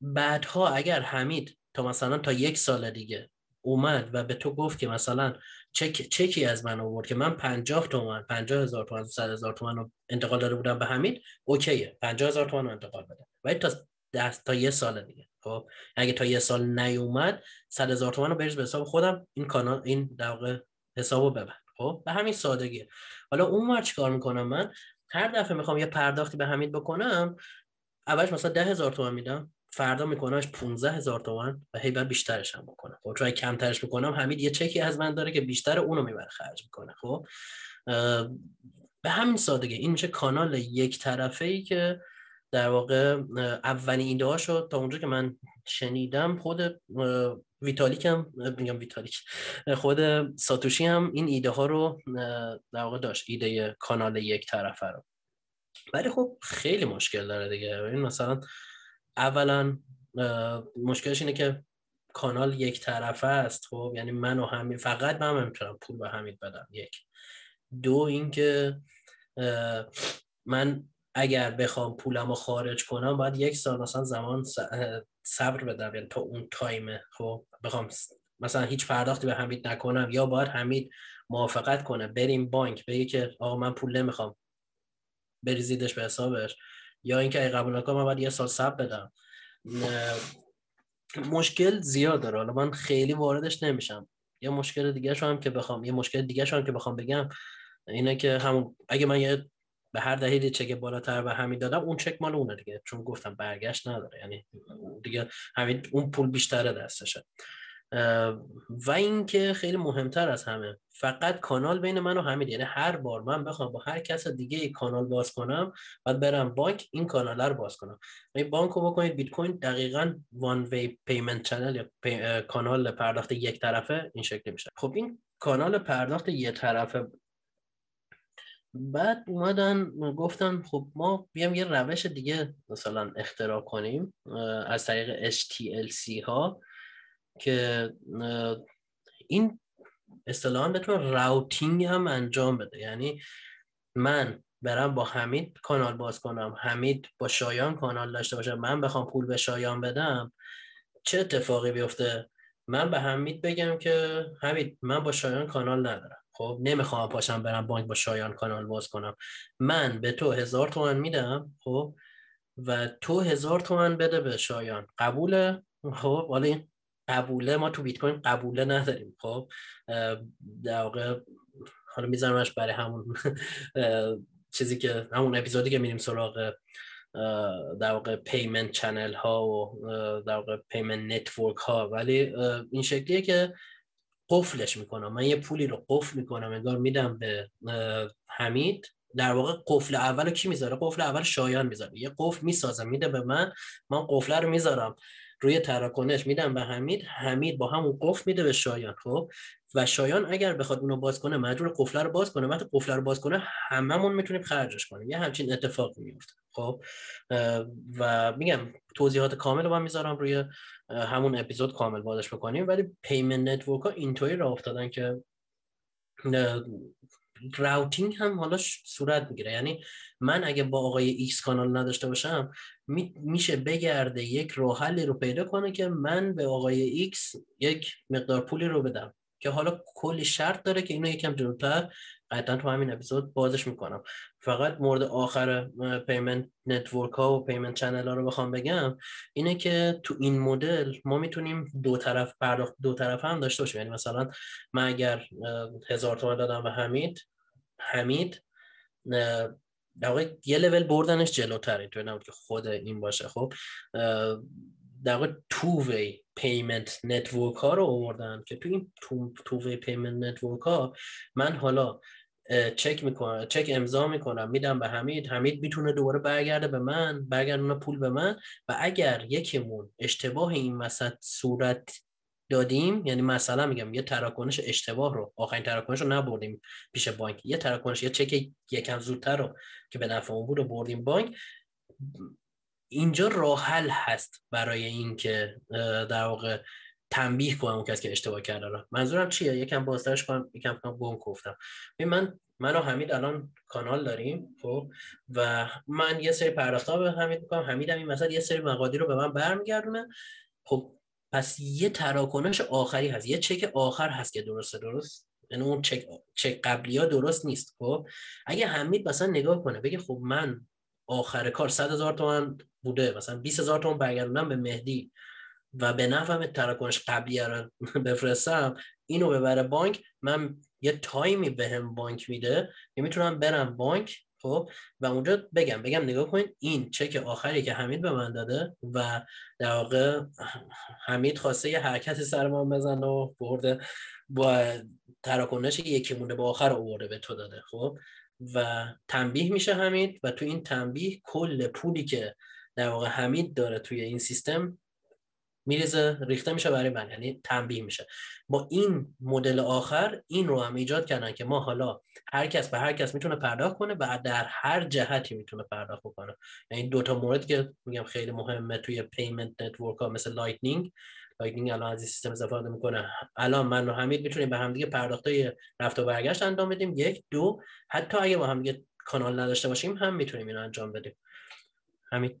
Speaker 1: بعدها اگر حمید تا مثلا تا یک سال دیگه اومد و به تو گفت که مثلا چک چکی از من آورد که من 50 تومن 50 هزار تومن 100 هزار تومن رو انتقال داده بودم به حمید اوکیه. 50 هزار تومن رو انتقال بده. ولی تا دست تا یه سال دیگه. خب؟ اگه تا یه سال نیومد 100 هزار تومن رو بریز به حساب خودم این کانال این در واقع حسابو ببند. خب به همین سادگی. حالا اون چیکار می‌کنم من؟ هر دفعه می‌خوام یه پرداختی به حمید بکنم اولش مثلا ده هزار تومن میدم. فردا میکنمش 15 هزار تومن و هی بعد بیشترش هم بکنم. خب چون کمترش بکنم حمید یه چکی از من داره که بیشتر اونو می‌بره خرج می‌کنه. خب به همین سادگی. این میشه کانال یک طرفه ای که در واقع اولین ایده هاشو تا اونجا که من شنیدم خود ویتالیک هم میگم ویتالیک خود ساتوشی هم این ایده ها رو در واقع داشت ایده کانال یک طرفه رو. ولی خب خیلی مشکل داره دیگه. این مثلا اولا مشکلش اینه که کانال یک طرفه است خب؟ یعنی من و همین فقط من نمی‌تونم پول به حمید بدم یک. دو اینکه من اگر بخوام پولم رو خارج کنم باید یک سال مثلا زمان صبر بدم. یعنی تا اون تایمه. خب بخوام مثلا هیچ پرداختی به حمید نکنم یا باید حمید موافقت کنه بریم بانک بگه که آقا من پول نمی‌خوام. بریزیدش به حسابش. یا اینکه اگه قبول نکنم من باید یه سال صبر بدم. مشکل زیاد داره. حالا من خیلی واردش نمیشم. یه مشکل دیگه هم که بخوام یه مشکل دیگه هم که بخوام بگم اینه که همون اگه من یه به هر دلیلی چک بالاتر به حمید دادم اون چک مال اونه دیگه. چون گفتم برگشت نداره. یعنی دیگه همین اون پول بیشتره دستشه. و اینکه خیلی مهمتر از همه فقط کانال بین من و حمید. یعنی هر بار من بخوام با هر کس دیگه کانال باز کنم بعد برم بانک این کانال رو باز کنم. یعنی بانک رو بکنید بیت کوین دقیقا one-way payment channel یا کانال پرداخت یک طرفه این شکلی میشه. خب این کانال پرداخت یک طرفه بعد اومدن گفتن خب ما بیام یه روش دیگه مثلا اختراع کنیم از طریق HTLC ها که این اصطلاحا بتونه راوتینگ هم انجام بده. یعنی من برم با حمید کانال باز کنم حمید با شایان کانال داشته باشه من بخوام پول به شایان بدم چه اتفاقی بیفته؟ من به حمید بگم که حمید من با شایان کانال ندارم. خب نمی‌خوام پاشم برم بانک با شایان کانال باز کنم. من به تو هزار تومن میدم خب؟ و تو هزار تومن بده به شایان. قبوله؟ خب حالا این قبوله ما تو بیت کوین قبوله نداریم خب؟ در واقع حالا میذارمش برای همون چیزی که همون اپیزودی که میریم سراغ در واقع payment channel ها و در واقع payment network ها. ولی این شکلیه که قفلش می‌کنم. من یه پولی رو قفل می‌کنم انگار میدم به حمید. در واقع قفل اول کی می‌ذاره؟ قفل اول شایان می‌ذاره. یه قفل می‌سازم میده به من من قفل رو می‌ذارم روی تراکنش. میدم به حمید حمید با همون قفل میده به شایان خب؟ و شایان اگر بخواد اونو باز کنه مجبور قفل رو باز کنه. وقتی قفل رو باز کنه هممون می‌تونیم خرجش کنیم. یه همچین اتفاقی میفته خب؟ و میگم توضیحات کامل رو من می‌ذارم روی همون اپیزود کامل بازش بکنیم ولی payment network ها اینطوری راه افتادن که routing هم حالا صورت می‌گیره. یعنی من اگه با آقای X کانال نداشته باشم میشه بگرده یک راه حلی رو پیدا کنه که من به آقای X یک مقدار پولی رو بدم. که حالا کلی شرط داره که اینو یکم جلوتر قطعا تو همین اپیزود بازش می‌کنم. فقط مورد آخر payment network ها و payment channel ها رو بخوام بگم اینه که تو این مدل ما می‌تونیم دو طرف پرداخت دو طرف هم داشته باشیم. یعنی مثلا من اگر هزار تومن دادم به حمید حمید در یه لول بردنش جلوتر اینطور که خود این باشه. خب در واقع two-way payment network ها رو آوردن که تو این two-way payment network ها من حالا چک می‌کنم چک امضا می‌کنم میدم به حمید حمید می‌تونه دوباره برگرده به من برگردونه پول به من و اگر یکیمون اشتباه این وسط صورت دادیم یعنی مثلا میگم یه تراکنش اشتباه رو آخرین تراکنش رو نبردیم پیش بانک یه تراکنش یه چک یکم زودتر رو که به نفع اون بود رو بردیم بانک اینجا راه حل هست برای اینکه در واقع تنبیه کنم اون کسی که اشتباه کرده. رو منظورم چیه؟ یکم بازترش کنم یکم کنم گم گفتم من من و حمید الان کانال داریم خب؟ و من یه سری پرداخت‌ها به حمید می‌کنم. حمید هم این مثلا یه سری مقادیر رو به من برمیگردونه. خب پس یه تراکنش آخری هست. یه چک آخر هست که درسته درست؟ یعنی اون چک چک قبلی ها درست نیست خب؟ اگه حمید مثلا نگاه کنه بگه خب من آخر کار 100 هزار تومن بوده. مثلا 20 هزار تومن برگردونم به مهدی و به نفعم تراکنش قبلی رو بفرستم اینو ببره بانک. من یه تایمی بهم بانک میده که می‌تونم برم بانک خب؟ و اونجا بگم بگم نگاه کنید این چک آخری که حمید به من داده و در واقع حمید خواسته یه حرکت سر ما بزنه و برده با تراکنش یکی مونده با آخر آورده به تو داده خب؟ و تنبیه میشه حمید و تو این تنبیه کل پولی که در واقع حمید داره توی این سیستم میریزه ریخته میشه برای من یعنی تنبیه میشه. با این مدل آخر این رو هم ایجاد کردن که ما حالا هر کس به هر کس می‌تونه پرداخت کنه و در هر جهتی می‌تونه پرداخت کنه یعنی دو تا مورد که میگم خیلی مهمه توی payment network ها مثل Lightning Lightning الان از این سیستم استفاده می‌کنه. الان من و حمید می‌تونیم به همدیگه پرداخت های رفت و برگشت انجام بدیم. یک دو حتی اگه با همدیگه کانال نداشته باشیم هم می‌تونیم اینو انجام بدیم. همین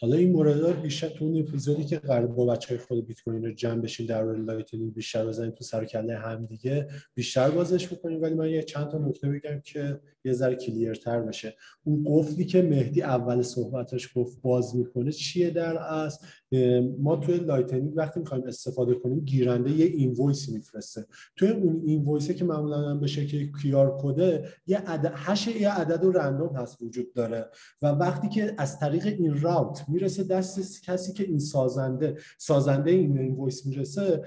Speaker 2: حالا این مورد بیشتر تو اون اپیزودی که قرار با بچه های خود بیت کوین رو جمع بشین در مورد Lightning بیشتر بزنیم تو سر کله هم دیگه بیشتر بازش می‌کنیم ولی من یه چند تا نکته بگم که یه ذره clear تر بشه. اون قفلی که مهدی اول صحبتش گفت باز می‌کنه چیه در اصل ما توی Lightning وقتی می‌خوایم استفاده کنیم گیرنده یه invoice ی میفرسته. توی اون اینوایسی که معمولا به شکل QR code ه یه عدد hash یه عدد random هست وجود داره. و وقتی که از طریق این route می‌رسه دست کسی که این سازنده سازنده این invoice می‌رسه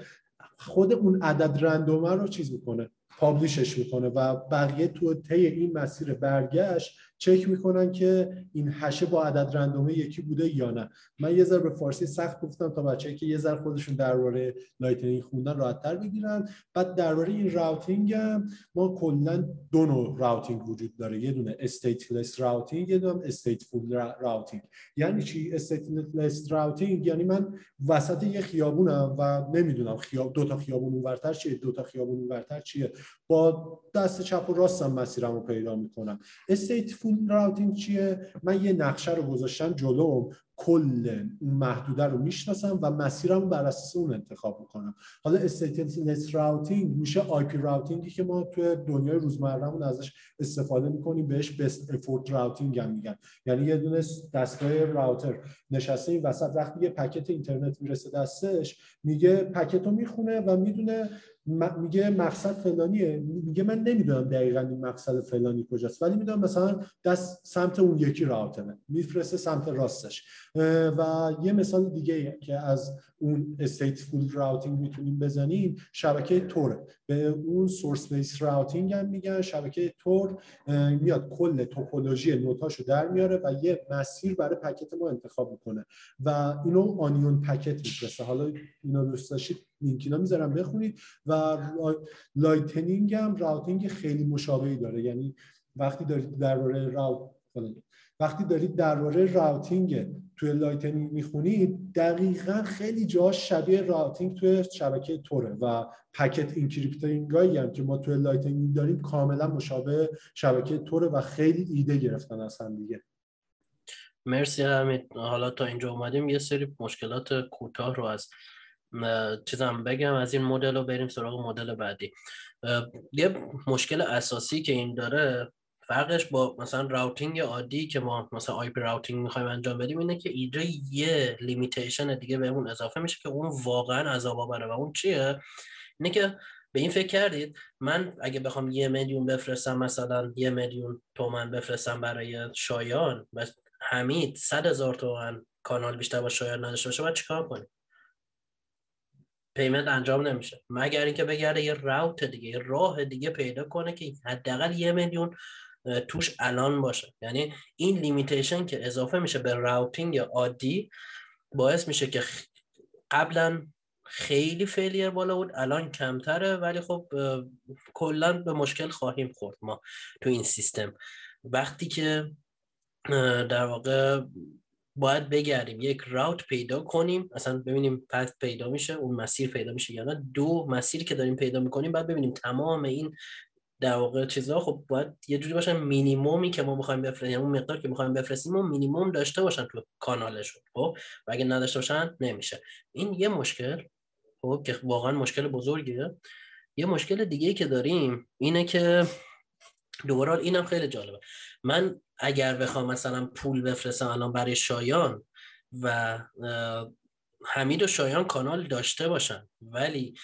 Speaker 2: خود اون عدد random ه رو چیز می‌کنه publish ش می‌کنه و بقیه تو طی این مسیر برگشت چک می‌کنن که این hash ه با عدد random ه یکی بوده یا نه. من یه ذره به فارسی سخت گفتم تا بچه‌هایی که یه ذره خودشون درباره Lightning خوندن راحت‌تر بگیرن. بعد درباره این routing هم ما کلا دو نوع routing وجود داره. یه دونه stateless routing یه دونه stateful routing. یعنی چی stateless routing؟ یعنی من وسط یه خیابونم و نمی‌دونم خیاب دو تا خیابون اونورتر چیه دو تا خیابون اونورتر چیه. با دست چپ و راستم مسیرم رو پیدا می‌کنم. stateful routing چیه؟ من یه نقشه رو گذاشتم جلوم. کل اون محدوده رو می‌شناسم و مسیرم بر اساس اون انتخاب می‌کنم. حالا stateless routing میشه IP routing ی که ما توی دنیای روزمرهمون ازش استفاده می‌کنیم بهش best effort routing هم میگن. یعنی یه دونه دستگاه router نشسته این وسط. وقتی یه packet اینترنت می‌رسه دستش میگه packet رو می‌خونه و می‌دونه میگه مقصد فلانیه. میگه من نمی‌دونم دقیقا این مقصد فلانی کجاست ولی می‌دونم مثلا دست سمت اون یکی router ه میفرسته سمت راستش. و یه مثال دیگه که از اون stateful routing می‌تونیم بزنیم شبکه Tor ه به اون source-based routing هم میگن شبکه Tor میاد کل توپولوژی node هاشو در میاره و یه مسیر برای packet ما انتخاب می‌کنه. و اینو onion packet میفرسته. حالا اینو دوست داشتید لینک اینا می‌ذارم بخونید. و Lightning هم routing خیلی مشابهی داره. یعنی وقتی دارید درباره route وقتی دارید درباره routing توی Lightning می‌خونید دقیقا خیلی جا شبیه routing توی شبکه Tor ه و packet encrypting هم که ما توی Lightning داریم کاملا مشابه شبکه Tor ه و خیلی ایده گرفتن از هم دیگه.
Speaker 1: مرسی حمید. حالا تا اینجا اومدیم یه سری مشکلات کوتاه رو از چیزم بگم از این مدل رو بریم سراغ مدل بعدی. یه مشکل اساسی که این داره فرقش با مثلا routing عادی که ما مثلا IP routing می‌خوایم انجام بدیم اینه که اینجا یه limitation دیگه بهمون اضافه میشه که اون واقعا عذاب آوره و اون چیه؟ اینه که به این فکر کردید من اگه بخوام یه میلیون بفرستم مثلا یه میلیون تومن بفرستم برای شایان و حمید صد هزار تومن کانال بیشتر با شایان نداشته باشه باید چیکار کنیم؟ payment انجام نمیشه. مگر اینکه بگرده یه route دیگه یه راه دیگه پیدا کنه که حداقل یه میلیون توش الان باشه. یعنی این limitation که اضافه میشه به routing عادی باعث میشه که قبلا خیلی failure بالا بود الان کمتره ولی خب کلا به مشکل خواهیم خورد ما تو این سیستم. وقتی که در واقع باید بگردیم یک راوت پیدا کنیم اصلا ببینیم پس پیدا میشه اون مسیر پیدا میشه یا نه. دو مسیری که داریم پیدا می‌کنیم بعد ببینیم تمام این در واقع چیزها خب باید یه جوری باشن مینیمومی که ما می‌خوایم بفرستیم. یعنی اون مقدار که می‌خوایم بفرستیم و مینیموم داشته باشن تو کانالشون خب؟ و اگه نداشته باشن نمیشه. این یه مشکل خب؟ که واقعا مشکل بزرگیه. یه مشکل دیگه که داریم اینه که دوباره اینم خیلی جالبه. من اگر بخوام مثلا پول بفرستم الان برای شایان و حمید و شایان کانال داشته باشن ولی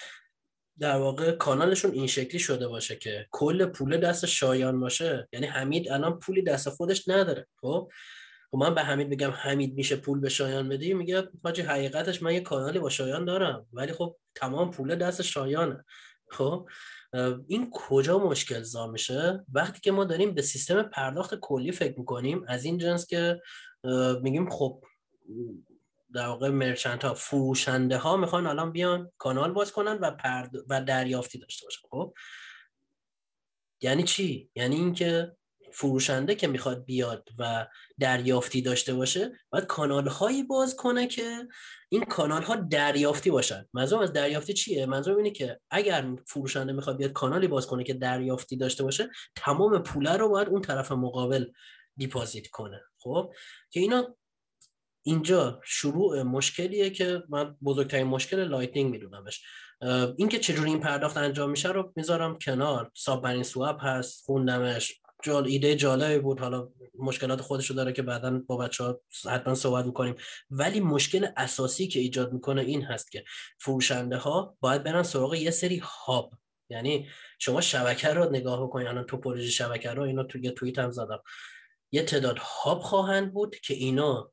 Speaker 1: در واقع کانالشون این شکلی شده باشه که کل پول دست شایان باشه. یعنی حمید الان پولی دست خودش نداره. خب؟ خب من به حمید بگم حمید میشه پول به شایان بدی؟ میگه حاجی حقیقتش من یه کانالی با شایان دارم. ولی خب تمام پول دست شایانه. خب؟ این کجا مشکل زا میشه؟ وقتی که ما داریم به سیستم پرداخت کلی فکر می‌کنیم از این جنس که میگیم خب در واقع مرچنت ها فروشنده ها می‌خوان الان بیان کانال باز کنن و پرد... و دریافتی داشته باشن. خب؟ یعنی چی؟ یعنی اینکه فروشنده که می‌خواد بیاد و دریافتی داشته باشه باید کانال هایی باز کنه که این کانال ها دریافتی باشن. منظورم از دریافتی چیه؟ منظورم اینه که اگر فروشنده می‌خواد بیاد کانالی باز کنه که دریافتی داشته باشه تمام پوله رو باید اون طرف مقابل deposit کنه. خب؟ که اینا اینجا شروع مشکلیه که من بزرگترین مشکل Lightning میدونمش. اینکه چجوری این پرداخت انجام میشه رو می‌ذارم کنار. submarine swap هست خوندمش ایده جالبی بود. حالا مشکلات خودش داره که بعدا با بچه ها حتما صحبت می‌کنیم. ولی مشکل اساسی که ایجاد می‌کنه این هست که فروشنده ها باید برن سراغ یه سری هاب. یعنی شما شبکه رو نگاه بکنید الان توپولوژی شبکه رو اینا تو یه توییت هم زدم. یه تعداد هاب خواهند بود که اینا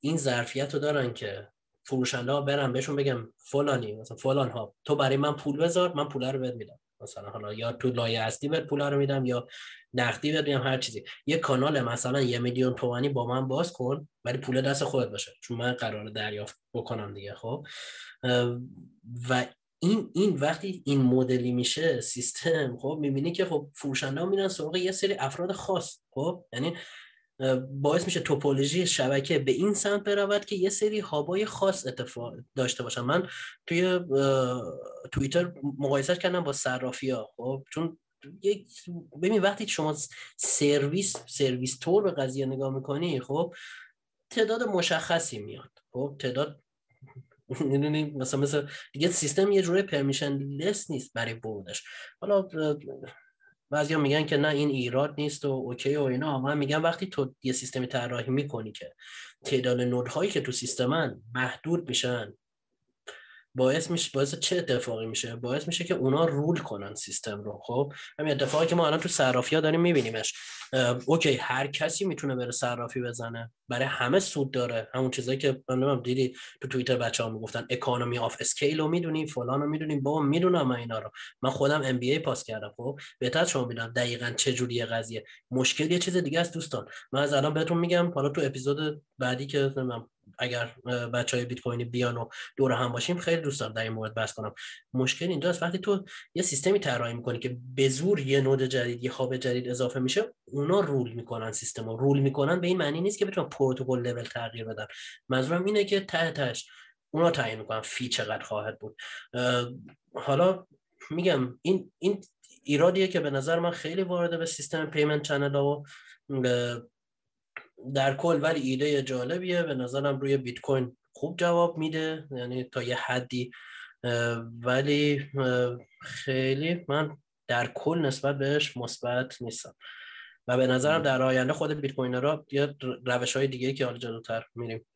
Speaker 1: این ظرفیت رو دارن که فروشنده ها برن بهشون بگم فلانی مثلا فلان ها تو برای من پول بذار من پول رو بهت میدم. مثلا حالا یا تو لایه اصلی بهت پول رو میدم یا نقدی بهت میدم هر چیزی. یه کانال مثلا یه میلیون تومانی با من باز کن ولی پول دست خودت باشه. چون من قرار دریافت بکنم دیگه خب. و این این وقتی این مدلی میشه سیستم خب می‌بینی که خب فروشنده میرن سراغ یه سری افراد خاص خب. یعنی باعث میشه توپولوژی شبکه به این سمت برود که یه سری هابای خاص اتفاق داشته باشن. من توی توییتر مقایسه کردم با صرافی ها خب؟ چون یک ببین وقتی شما سرویس سرویس طور به قضیه نگاه می‌کنی خب تعداد مشخصی میاد. خب تعداد می‌دونی مثلا مثلا دیگه سیستم یه جوری permissionless نیست برای بودش حالا بعضیا میگن که نه این ایراد نیست و اوکی و اینا. من میگم وقتی تو یه سیستمی طراحی می‌کنی که تعداد node هایی که تو سیستمن محدود میشن باعث میشه باعث چه اتفاقی میشه؟ باعث میشه که اونا rule کنن سیستم رو. خب همین اتفاقی که ما الان تو صرافی ها داریم میبینیمش. اوکی هر کسی می‌تونه بره صرافی بزنه. برای همه سود داره. همون چیزایی که من دیدی تو توییتر بچه ها می‌گفتن economy of scale رو می‌دونی فلان رو می‌دونی بابا می‌دونم من اینا رو. من خودم MBA پاس کردم. خب بهتر شما می‌دونم دقیقا چه جوریه قضیه. مشکل یه چیز دیگه است دوستان. من از الان بهتون میگم. حالا تو اپیزود بعدی که اگر بچه های بیت کوینی بیان و دور هم باشیم خیلی دوست دارم در این مورد بحث کنم. مشکل اینجاست وقتی تو یه سیستمی طراحی می‌کنی که به زور یه node جدید یه hub جدید اضافه میشه اونا rule می‌کنن سیستم رو rule می‌کنن به این معنی نیست که بتونن پروتکل لول تغییر بدن. منظورم اینه که ته تهش اونا تعیین می‌کنن fee چقدر خواهد بود. حالا میگم این این ایرادیه که به نظر من خیلی وارده به سیستم payment channel و در کل ولی ایده جالبیه. به نظرم روی بیت کوین خوب جواب میده. یعنی تا یه حدی. ولی خیلی من در کل نسبت بهش مثبت نیستم. و به نظرم در آینده خود بیت کوین یا روش های دیگه که حالا جلوتر میریم.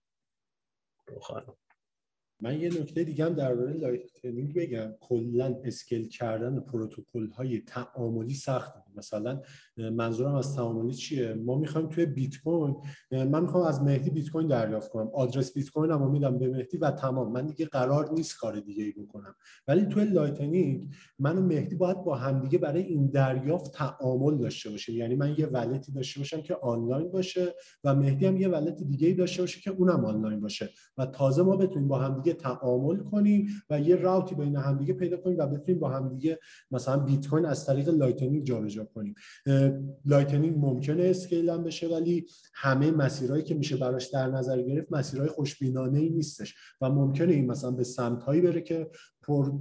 Speaker 2: من یه نکته دیگه هم درباره Lightning بگم. کلا scale کردن پروتکل های تعاملی سخته مثلا منظورم از تعاملی چیه؟ ما می‌خوایم توی بیت کوین من می‌خوام از مهدی بیت کوین دریافت کنم. آدرس بیت کوین هم میدم به مهدی و تمام. من دیگه قرار نیست کار دیگه ای بکنم. ولی توی Lightning من و مهدی باید با همدیگه برای این دریافت تعامل داشته باشیم. یعنی من یه wallet ی داشته باشم که آنلاین باشه و مهدی هم یه wallet دیگه ای داشته باشه که اونم آنلاین باشه. و تازه ما بتونیم با همدیگه تعامل کنیم و یه route ی بین همدیگه پیدا کنیم و بتونیم با همدیگه مثلا بیت کوین از طریق Lightning جابجا کنیم. Lightning ممکنه scale هم بشه ولی همه مسیرهایی که میشه براش در نظر گرفت مسیرهای خوشبینانه ای نیستش و ممکنه این مثلا به سمت هایی بره که پر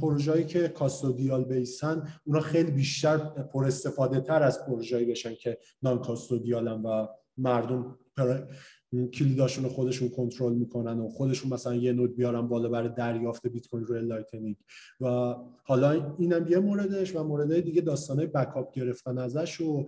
Speaker 2: پروژه‌ای که custodial based ان اونا خیلی بیشتر پر استفاده تر از پروژه‌ای بشن که non-custodial ان و مردم کلیداشون رو خودشون کنترل می‌کنن و خودشون مثلا یه node بیارن بالا برای دریافت بیت کوین روی Lightning. و حالا اینم یه موردش و مورد دیگه داستانه backup گرفتن ازش و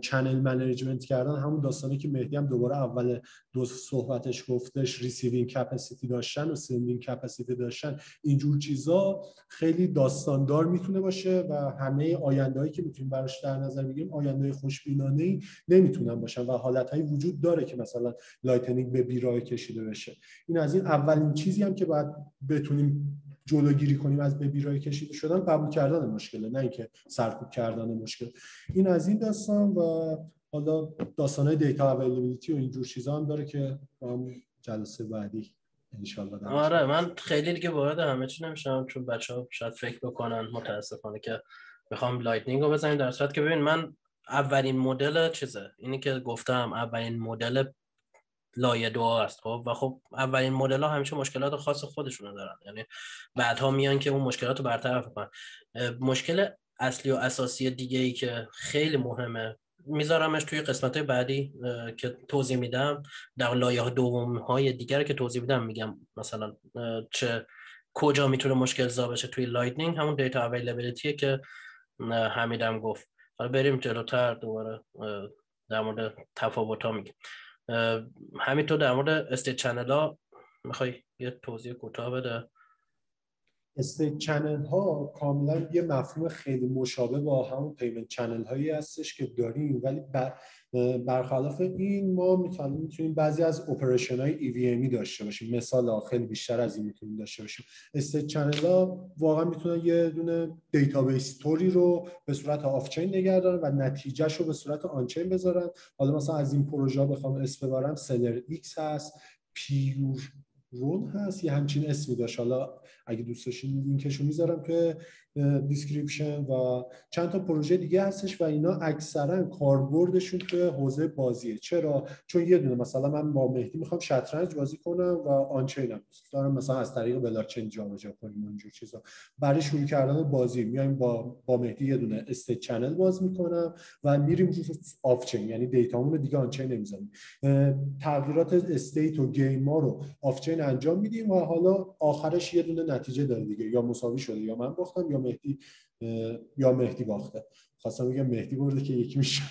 Speaker 2: channel management کردن. همون داستانی که مهدی هم دوباره اول دو صحبتش گفتش receiving capacity داشتن و sending capacity داشتن. اینجور چیزا خیلی داستاندار می‌تونه باشه و همه آینده‌هایی که می‌تونیم براش در نظر بگیریم آینده خوشبینانه نمی‌تونن باشن و حالتهایی وجود داره که مثلا Lightning به بیراه کشیده بشه. این از این اولین چیزی هم که باید بتونیم جلوگیری کنیم از به بیراه کشیده شدن قبول کردن مشکله نه اینکه سرکوب کردن مشکل. این از این داستان و حالا های data availability و اینجور چیزا هم داره که هم جلسه بعدی انشالله
Speaker 1: آره من خیلی دیگه وارد همه چی نمیشم چون بچه ها شاید فکر بکنن متاسفانه که می‌خوام Lightning رو بزنیم در صورت که ببین من اولین مدل چیزه؟ اینی که گفتم اولین مدل لایه دو است خب؟ و خب اولین مدل ها همیشه مشکلات خاص خودشونو دارن. یعنی بعدها میان که اون مشکلات رو برطرف کنن مشکل اصلی و اساسی دیگه ای که خیلی مهمه میذارمش توی قسمت بعدی که توضیح میدم. در لایه دوم های دیگر که توضیح میدم میگم مثلا چه کجا می‌تونه مشکل زا بشه توی Lightning همون data availability ه که حمیدم گفت. حالا بریم جلوتر دوباره در مورد تفاوت ها میگیم. همینطور در مورد state channel ها می‌خوای یه توضیح کوتاه بده؟
Speaker 2: state channel ها کاملا یه مفهوم خیلی مشابه با همون payment channel هایی هستش که داریم ولی برخلاف این ما می‌تونیم بعضی از operation های EVM ی داشته باشیم. مثال خیلی بیشتر از این می‌تونیم داشته باشیم. state channel ها واقعا می‌تونن یه دونه database طوری رو به صورت off-chain و نتیجهش رو به صورت on-chain بذارن. حالا مثلا از این پروژه ها بخوام اسم ببرم Celer X هست Perun هست یه همچین اسمی داشت. حالا اگه دوست داشتین لینکشو می‌ذارم که description و چند تا پروژه دیگه هستش و اینا اکثرا کاربردشون توی حوزه بازیه. چرا؟ چون یه دونه مثلا من با مهدی می‌خوام شطرنج بازی کنم و on-chain م دارم مثلا از طریق بلاکچین جابجا کنیم اونجور چیزا. برای شروع کردن بازی میایم با با مهدی یه دونه state channel باز می‌کنم و میریم off-chain یعنی data مون دیگه on-chain نمی‌ذاریم. تغییرات state و game ها رو off-chain انجام میدیم و حالا آخرش یه دونه نتیجه داره دیگه. یا مساوی شده یا من باختم یا مهدی یا مهدی باخته. خواستم بگم مهدی برده که یکی میشه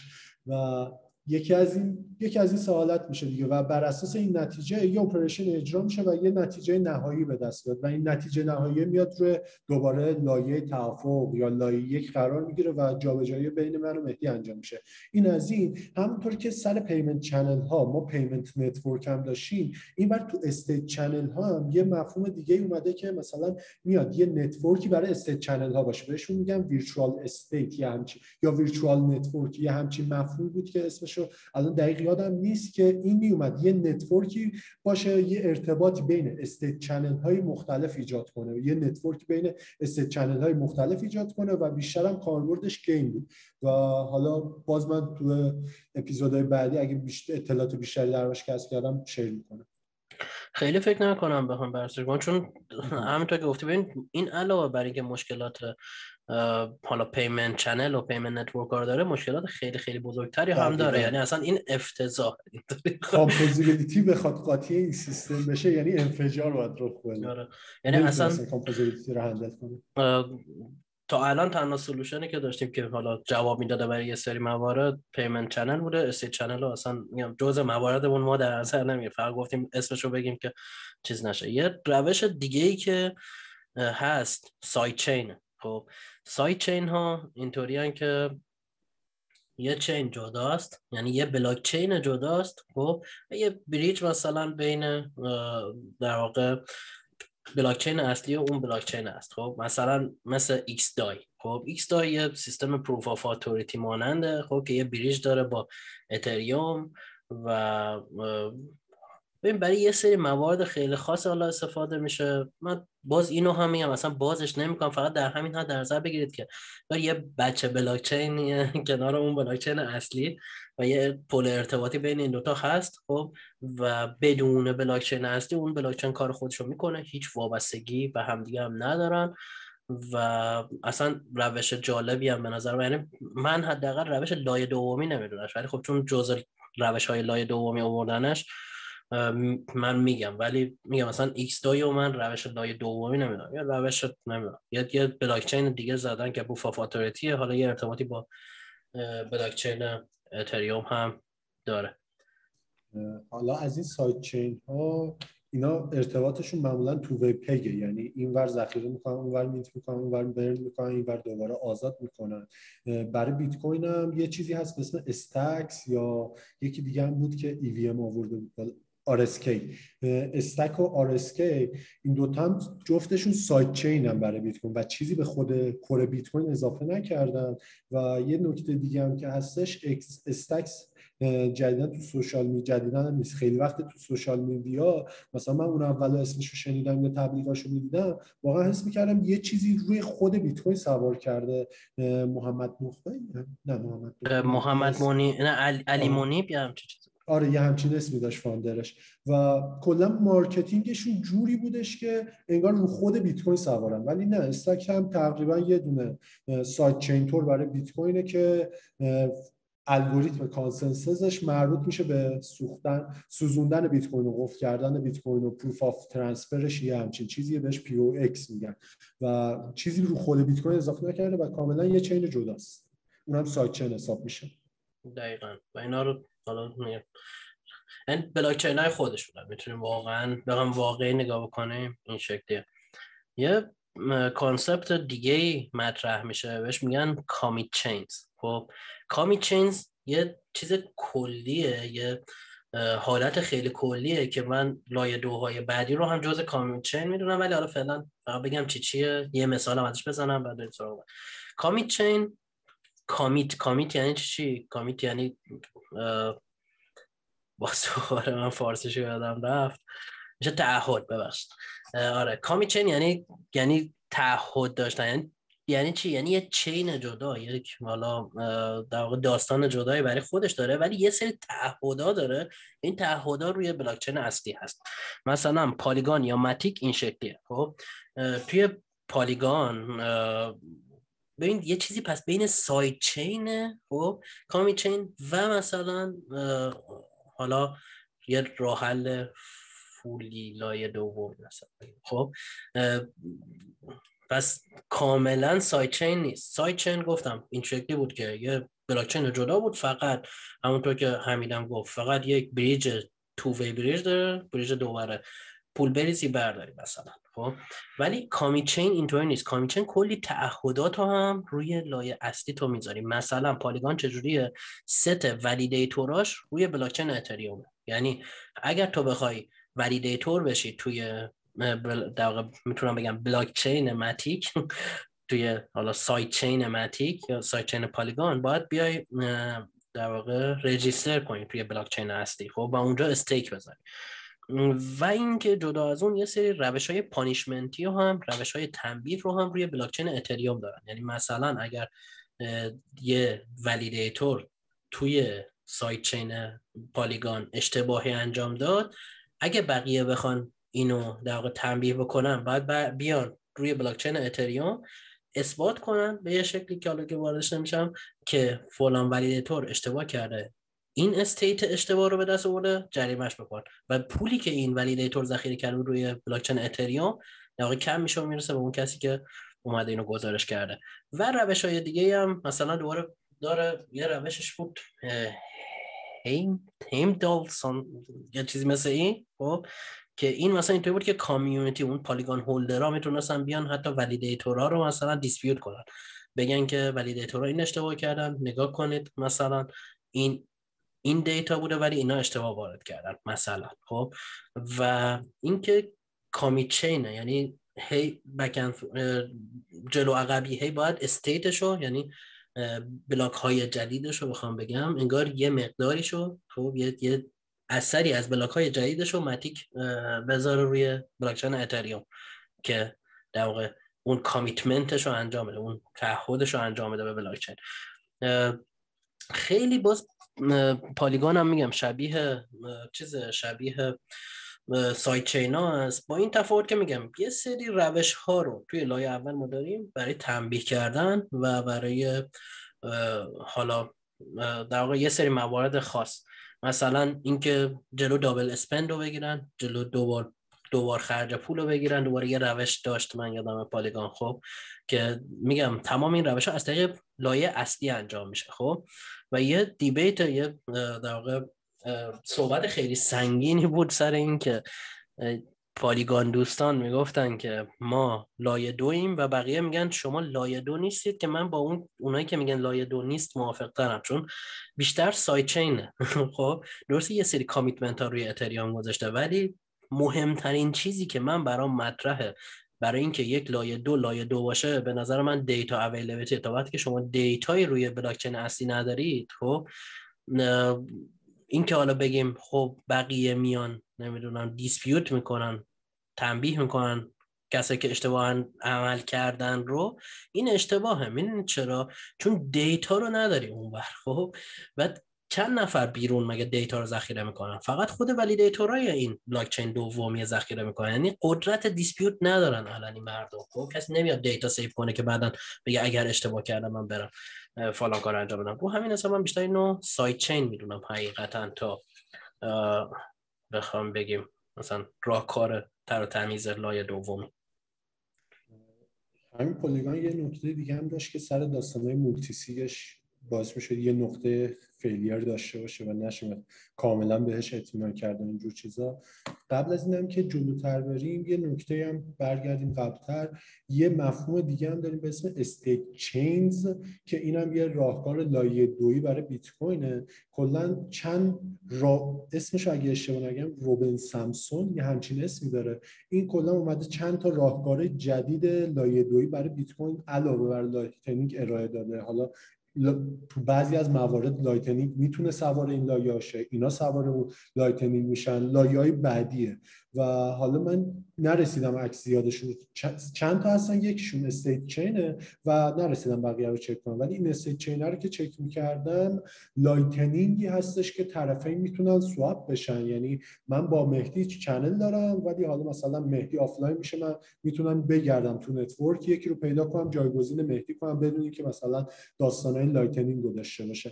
Speaker 2: و یکی از این یکی از این سوالات میشه دیگه و بر اساس این نتیجه یه operation اجرا میشه و یه نتیجه نهایی به دست بیاد و این نتیجه نهایی میاد روی دوباره لایه توافق یا لایه یک قرار می‌گیره و جابجایی بین من و مهدی انجام میشه. این از این همونطور که سر payment channel ها ما payment network هم داشتیم این بر تو state channel ها هم یه مفهوم دیگه اومده که مثلا میاد یه network ی برای state channel ها باشه. بهشون میگم virtual state یا همچین یا virtual network یا همچین مفهوم بود که اسمشو الان دقیق یادم نیست که این می اومد یه network ی باشه یه ارتباطی بین state channel های مختلف ایجاد کنه. یه network بین state channel های مختلف ایجاد کنه و بیشتر هم کاربردش game بود. و حالا باز من تو اپیزودهای بعدی اگه بیشتر اطلاعات بیشتری درش کسب کردم share می‌کنم.
Speaker 1: خیلی فکر نکنم بخوام بررسی چون همونطور که گفتی ببین این علاوه بر اینکه مشکلات حالا payment channel و payment network داره مشکلات خیلی خیلی بزرگتری هم داره. یعنی اصلا این افتضاح.
Speaker 2: composability بخواد قاطی این سیستم بشه یعنی انفجار باید رخ بده.
Speaker 1: آره. یعنی اصلا
Speaker 2: composability رو handle کنه.
Speaker 1: تا الان تنها solution ی که داشتیم که حالا جواب می‌داده برای یه سری موارد payment channel بوده. state channel رو اصلا میگم جزء مواردمون ما در نظر نمیگه. فقط گفتیم اسمش رو بگیم که چیز نشه. یه روش دیگه ای که هست sidechain خب sidechain ها اینطوری که یه chain جداست یعنی یه بلاک چین جداست. خب یه bridge مثلا بین در واقع بلاکچین اصلی و اون بلاکچین است. خب مثلا مثل xDai. خب xDai یه سیستم proof of authority ماننده. خب که یه bridge داره با اتریوم و ببین برای یه سری موارد خیلی خاص حالا استفاده میشه. من باز اینو هم میگم اصلا بازش نمی‌کنم فقط در همین حد در نظر بگیرید که یه بچه بلاکچین کنار اون بلاکچین اصلی و یه پل ارتباطی بین این دوتا هست خب و بدون بلاکچین اصلی اون بلاکچین کار خودشو می‌کنه. هیچ وابستگی به همدیگه هم ندارن و اصلا روش جالبی هم به نظر یعنی من حداقل روش لایه دومی نمیدونش ولی خب چون جزء روش های لایه دومی آوردنش من میگم ولی میگم مثلا xDai و من روش لایه دومی نمی‌دونم یا روش نمی‌دونم. یا یه بلاکچین دیگه زدن که بوف آف حالا یه ارتباطی با بلاکچین اتریوم هم داره.
Speaker 2: حالا از این sidechain ها اینا ارتباطشون معمولا two-way peg ه یعنی این ور ذخیره می‌کنن اون ور mint می‌کنن اون ور burn می‌کنن این ور دوباره آزاد می‌کنن. برای بیت کوین هم یه چیزی هست به اسم Stacks یا یکی دیگه هم بود که EVM آورده بود. RSK Stacks و RSK این دوتا هم جفتشون sidechain هم برای بیت کوین و چیزی به خود core بیت کوین اضافه نکردن. و یه نکته دیگه هم که هستش Stacks جدیدا تو social media جدیدا نیست. خیلی وقت تو social media مثلا من اون اول اسمش رو شنیدم یا تبلیغاشو می‌دیدم واقعا حس می‌کردم یه چیزی روی خود بیت کوین سوار کرده. محمد مخبی نه محمد
Speaker 1: محمد منیب نه علی منیب هم چیزی؟
Speaker 2: آره یه همچین اسمی داشت founder ش. و کلا marketing شون جوری بودش که انگار رو خود بیت کوین سوارن. ولی نه Stacks هم تقریبا یه دونه sidechain طور برای بیت کوینه که الگوریتم consensus ش مربوط میشه به سوختن سوزوندن بیت کوین و قفل کردن بیت کوین و proof of transfer ش یه همچین چیزیه بهش PoX میگن. و چیزی رو خود بیت کوین اضافه نکرده و کاملا یه chain جداست. اونم sidechain حساب میشه.
Speaker 1: دقیقا. و اینا رو حالا این بلاک چین های خودشون می‌تونیم واقعا بگم واقعی نگاه بکنیم این شکلیه. یه concept دیگه مطرح میشه. بهش میگن commit chains خب commit chains یه چیز کلیه یه حالت خیلی کلیه که من لایه دوهای بعدی رو هم جز commit chain می‌دونم ولی حالا فعلا بگم چی چیه. یه مثال هم ازش بزنم بعد سراغ. commit chain commit commit یعنی چی commit یعنی با سوال من فارسیشو یادم رفت. میشه تعهد ببخشید. آره. کامیت چین یعنی یعنی تعهد داشتن. یعنی یعنی چی؟ یعنی یه چین جدا یک حالا در واقع داستان جدایی برای خودش داره ولی یه سری تعهدا داره. این تعهدا روی بلاکچین اصلی هست. مثلا پالیگان یا ماتیک این شکلیه خب؟ توی پالیگان ببین یه چیزی پس بین سایت چین خب کامی چین و مثلا حالا یه راه حل فولی لایه دوم مثلا خب پس کاملا سایت چین نیست. سایت چین گفتم این شکلی بود که یه بلاکچین جدا بود فقط همونطور که حمیدم گفت فقط یک بریج تو وی بریج داره بریج دوباره. پول بریزی برداری مثلا خب؟ ولی کامی چین اینطوری نیست. کامی چین کلی تعهدات رو هم روی لایه اصلی تو می‌ذاری. مثلا پالیگان چجوریه؟ set validator اش روی بلاکچین اتریوم. یعنی اگر تو بخوای validator بشی توی در می‌تونم بگم بلاک چین Matic توی حالا sidechain Matic یا sidechain Polygon باید بیای در واقع register کنی توی بلاک چین اصلی. خب؟ با اونجا stake بذاری. و اینکه جدا از اون یه سری روش های punishment ی و هم روش های تنبیه رو هم روی بلاکچین اتریوم دارن. یعنی مثلا اگر یه validator توی sidechain Polygon اشتباهی انجام داد اگه بقیه بخوان اینو در واقع تنبیه بکنن باید بیان روی بلاکچین اتریوم اثبات کنن به یه شکلی که حالا که واردش نمیشم که فلان validator اشتباه کرده. این state اشتباه رو به دست آورده جریمش بکن. و پولی که این validator ذخیره کرده روی بلاکچین اتریوم در کم میشه و می‌رسه به اون کسی که اومده اینو گزارش کرده. و روش های دیگه هم مثلا دوباره داره یه روشش بود هیم هیم دالسون یا چیزی مثل این خب که این مثلا اینطوری بود که کامیونیتی اون پالیگان هولدرها می‌تونستن بیان حتی ولیدیتورها رو مثلا دیسپیوت کنن. بگن که ولیدیتورها این اشتباه کردن نگاه کنید مثلا این این دیتا بوده ولی اینا اشتباه وارد کردن مثلا خب؟ و اینکه کامی چینه یعنی هی بکن جلو عقبی هی باید استیتشو یعنی بلاک های جدیدش رو بخوام بگم انگار یه مقداری شو خب؟ یه, یه اثری از بلاک های جدیدش رو متیک بذاره روی بلاکچین اتریوم که در واقع اون کامیتمنتش رو انجام بده اون تعهدش رو انجام بده به بلاکچین. خیلی باز پالیگان هم میگم شبیه چیز شبیه سایت چینا است با این تفاوت که میگم یه سری روش ها رو توی لایه اول ما داریم برای تنبیه کردن و برای حالا در واقع یه سری موارد خاص. مثلا اینکه جلو دابل اسپند رو بگیرن جلو دوبار دوبار خرج پول رو بگیرن دوباره یه روش داشت. من یادم پالیگان خب که میگم تمام این روش ها از طریق لایه اصلی انجام میشه خب؟ و یه debate یه در واقع صحبت خیلی سنگینی بود سر این که Polygon دوستان می‌گفتن که ما لایه دویم و بقیه میگن شما لایه دو نیستید که من با اون اونایی که میگن لایه دو نیست موافق دارم چون بیشتر sidechain ه خب؟ درسته یه سری commitment ها روی اتریوم گذاشته ولی مهمترین چیزی که من برام مطرحه برای اینکه یک لایه دو لایه دو باشه به نظر من data availability تا وقتی که شما دیتایی روی بلاکچین اصلی ندارید خب این که حالا بگیم خب بقیه میان نمی‌دونم dispute می‌کنن تنبیه می‌کنن کسی که اشتباه عمل کردن رو این اشتباهه. می‌دونید چرا؟ چون دیتا رو نداریم اون خب بعد چند نفر بیرون مگه دیتا رو ذخیره می‌کنن؟ فقط خود validator ای این بلاکچین دومی ذخیره می‌کنن. یعنی قدرت dispute ندارن الان این مردم. خب کسی نمیاد دیتا save کنه که بعدا بگه اگر اشتباه کردم من برم فلان کار انجام بدم. رو همین حساب من بیشتر اینو sidechain می‌دونم حقیقتا تا بخوام بگیم مثلا راهکار تر و تمیز لایه دومی
Speaker 2: همین Polygon یه نکته دیگه هم داشت که سر داستانهای multisig ش باعث میشه یه نقطه failure داشته باشه و نشه کاملا بهش اطمینان کردن اینجور چیزا. قبل از اینم که جلوتر بریم یه نکته هم برگردیم قبلتر. یه مفهوم دیگه هم داریم به اسم statechains که اینم یه راهکار لایه دویی برای بیت کوینه. کلا چند را... اسمش اگه اشتباه نگم Ruben Somsen یه همچین اسمی داره. این کلا اومده چند تا راهکار جدید لایه دویی برای بیت کوین علاوه بر Lightning ارائه داده. حالا تو بعضی از موارد Lightning می‌تونه سوار این لایه شه اینا سوار Lightning میشن. لایه های بعدیه. و حالا من نرسیدم عکس زیادشون چند تا هستن؟ یکیشون statechain ه و نرسیدم بقیه رو چک کنم. ولی این statechain ه رو که چک می‌کردم Lightning ی هستش که طرفین می‌تونن swap بشن. یعنی من با مهدی channel دارم ولی حالا مثلا مهدی آفلاین میشه من می‌تونم بگردم تو network یکی رو پیدا کنم جایگزین مهدی کنم بدونی که مثلا داستانای Lightning داشته باشه.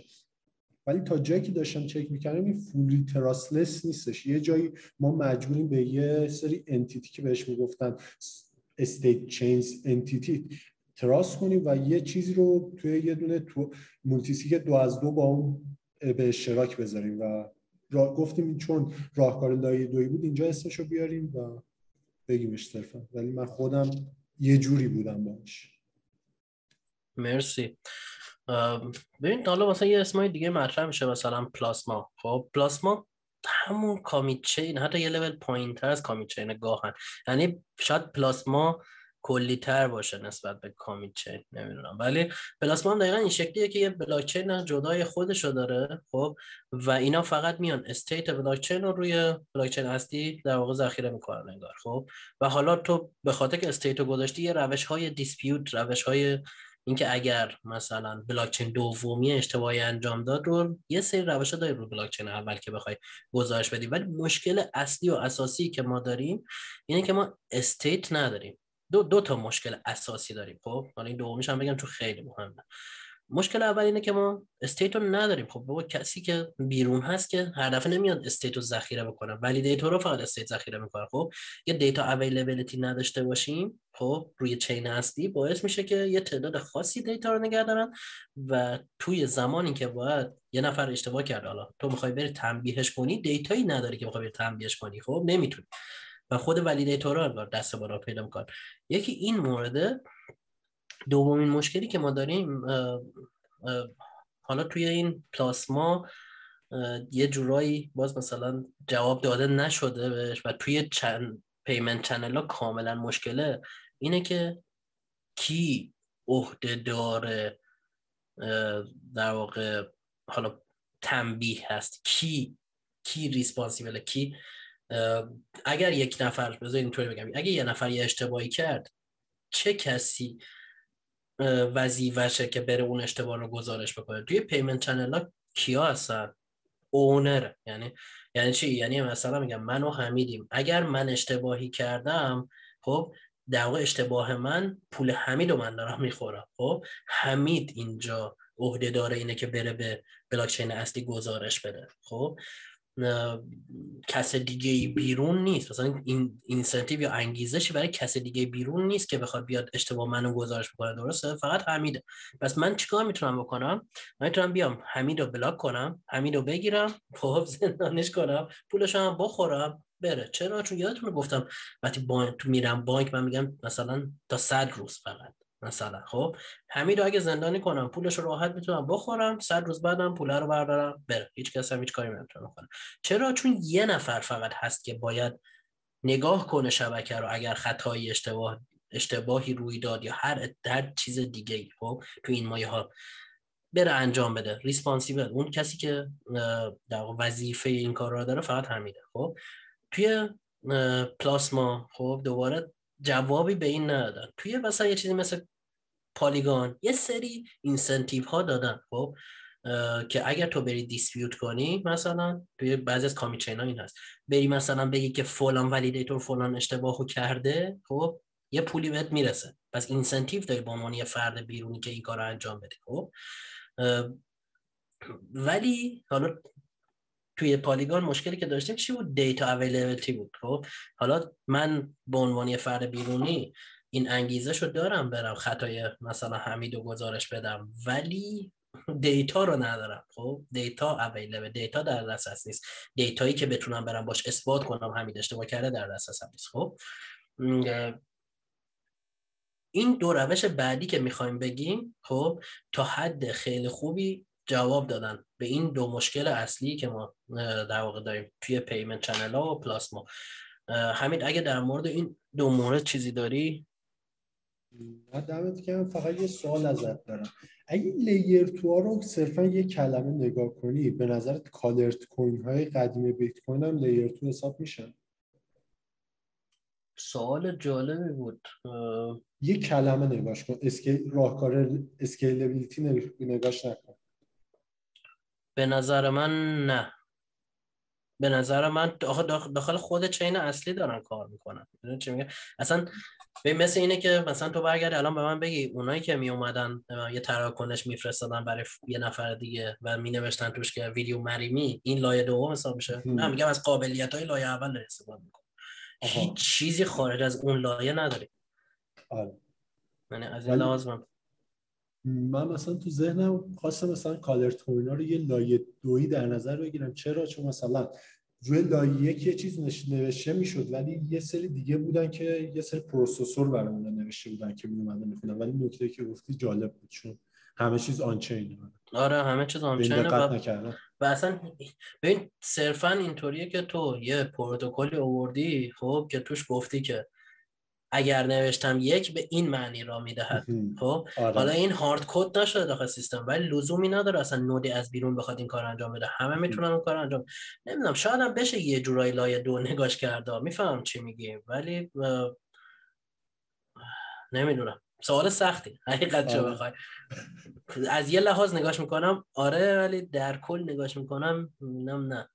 Speaker 2: ولی تا جایی که داشتم چک می‌کردم این fully trustless نیستش. یه جایی ما مجبوریم به یه سری entity که بهش می‌گفتن statechains entity trust کنیم و یه چیزی رو توی یه دونه تو multisig دو از دو با اون به اشتراک بذاریم و را گفتیم چون راهکار لایه دوی بود اینجا اسمش رو بیاریم و بگیمش صرفا. ولی من خودم یه جوری بودم باش
Speaker 1: مرسی. ببین حالا مثلا یه اسمای دیگه مطرح میشه مثلا Plasma. خب Plasma همون commit chain حتی یه لول پایین تر از commit chain گاهن. یعنی شاید Plasma کلی تر باشه نسبت به commit chain نمی‌دونم. ولی Plasma هم دقیقا این شکلیه که یه بلاک چین جدای خودشو داره خب و اینا فقط میان. state بلاک چین رو روی بلاک چین اصلی در واقع ذخیره می‌کنن انگار خب. و حالا تو به خاطر که state گذاشتی یه روش های dispute روش های اینکه اگر مثلا بلاکچین دومی اشتباهی انجام داد رو یه سری روش داری رو بلاکچین اول که بخوای گزارش بدی ولی مشکل اصلی و اساسی که ما داریم اینه که ما state نداریم. دو, دو تا مشکل اساسی داریم خب؟ حالا این دومیش هم بگم چون خیلی مهمه. مشکل اول اینه که ما state رو نداریم. خب بابا کسی که بیرون هست که هر دفعه نمیاد state رو ذخیره بکنه. ولی دیتا رو فقط state ذخیره می‌کنه. خب یه data availability نداشته باشیم خب روی chain اصلی باعث میشه که یه تعداد خاصی دیتا رو نگه دارن و توی زمانی که باید یه نفر اشتباه کرد حالا تو می‌خوای بری تنبیهش کنی دیتایی نداری که بخوای بری تنبیهش کنی. خب نمی‌تونی. و خود validator ها دست بالا پیدا می‌کنن یکی این مورده دومین مشکلی که ما داریم حالا توی این Plasma یه جورایی باز مثلا جواب داده نشده بهش و توی چند payment channel ها کاملا مشکله اینه که کی عهده داره در واقع حالا تنبیه هست کی کی responsible کی؟ اگر یک نفر بذار اینطوری بگم اگر یه نفر یه اشتباهی کرد چه کسی وظیفشه که بره اون اشتباه رو گزارش بکنه. توی payment channel ها کیا هستن؟ owner یعنی یعنی چی؟ یعنی مثلا میگم من و حمیدیم. اگر من اشتباهی کردم خب در واقع اشتباه من پول حمید رو من دارم می‌خورم. خب حمید اینجا عهده داره اینه که بره به بلاکچین اصلی گزارش بده. خب کس دیگه بیرون نیست. مثلا این اینسنتیو یا انگیزشی برای کس دیگه بیرون نیست که بخواد بیاد اشتباه منو گزارش بکنه. درسته؟ فقط حمیده. پس من چیکار می‌تونم بکنم؟ من می‌تونم بیام حمید رو بلاک کنم حمید رو بگیرم خب زندانش کنم پولش هم بخورم بره. چرا؟ چون یادتون گفتم وقتی بانک تو میرم بانک من میگم مثلا تا صد روز فقط. مثلا. خب همین اگه زندانی کنم پولش رو راحت می‌تونم بخورم صد روز بعدم پول رو بردارم بره هیچ کس هم هیچ کاری نمی‌تونه کنه چرا؟ چون یه نفر فقط هست که باید نگاه کنه شبکه رو اگر خطایی اشتباه اشتباهی روی داد یا هر هر چیز دیگه خب تو این مایه ها بره انجام بده. ریسپانسیبل اون کسی که در وظیفه این کار رو داره فقط حمیده خب توی Plasma خب دوباره جوابی به این ندادن. توی مثلا یه چیزی مثل Polygon. یه سری incentive ها دادن خب که اگر تو بری dispute کنی مثلا توی بعضی از کامیت‌چین ها این هست. بری مثلا بگی که فلان validator فلان اشتباهو کرده خب یه پولی بهت می‌رسه. پس incentive داری با عنوان یه فرد بیرونی که این کار رو انجام بده خب. ولی حالا توی Polygon مشکلی که داشتیم چی بود؟ data availability بود خب. حالا من به عنوان یه فرد بیرونی این انگیزه رو دارم برم خطای مثلا حمید و گزارش بدم ولی دیتا رو ندارم. خب data available دیتا در دسترس نیست. دیتایی که بتونم برم باش اثبات کنم حمید اشتباه کرده در دسترسم نیست. خب این دو روش بعدی که می‌خوایم بگیم خب تا حد خیلی خوبی جواب دادن به این دو مشکل اصلی که ما در واقع داریم توی payment channel ها و Plasma همین اگه در مورد این دو مورد چیزی داری؟
Speaker 2: دمت که فقط یه سوال ازت دارم. اگه layer two رو صرفا یه کلمه نگاه کنی به نظرت colored coin های قدیم بیت کوین هم layer two حساب میشن؟
Speaker 1: سوال جالبی بود.
Speaker 2: یه کلمه نگاش کن. scale راهکار scalability نگاش نکن.
Speaker 1: به نظر من نه. به نظر من داخل خود chain اصلی دارن کار می‌کنن. چی میگه اصلا به مثل اینه که مثلا تو برگردی الان به من بگی اونایی که می اومدن یه تراکنش میفرستادن برای یه نفر دیگه و می نوشتن توش که ویدیو مریمی این لایه دوم حساب میشه. نه میگم از قابلیت های لایه اول استفاده می‌کنه هیچ چیزی خارج از اون لایه نداری. آره. یعنی از این لازم
Speaker 2: من. مثلا تو ذهنم خواستم مثلا colored coin ا رو یه لایه دویی در نظر بگیرم. چرا؟ چون مثلا روی لایه یک یه چیز نوشته می‌شد ولی یه سری دیگه بودن که یه سری processor برامون نوشته بودن که میومدن می‌خونن ولی نکته که گفتی جالب بود چون همه چیز on-chain
Speaker 1: آره همه چیز on-chain و, و اصلا ببین صرفا اینطوریه که تو یه پروتکلی آوردی خب که توش گفتی که اگر نوشتم یک به این معنی را می‌دهد. خب؟ آره. حالا این هارد کد نشده داخل سیستم ولی لزومی نداره اصلا نودی از بیرون بخواد این کار انجام بده. همه می‌تونن اون کار انجام نمی‌دونم شاید هم بشه یه جورایی لایه دو نگاش کرده. میفهم چی میگی ولی نمی‌دونم. سوال سختی. حقیقت چه
Speaker 2: آره.
Speaker 1: بخوای. از یه لحاظ نگاش می‌کنم. آره ولی در کل نگاش می‌کنم. نم نه.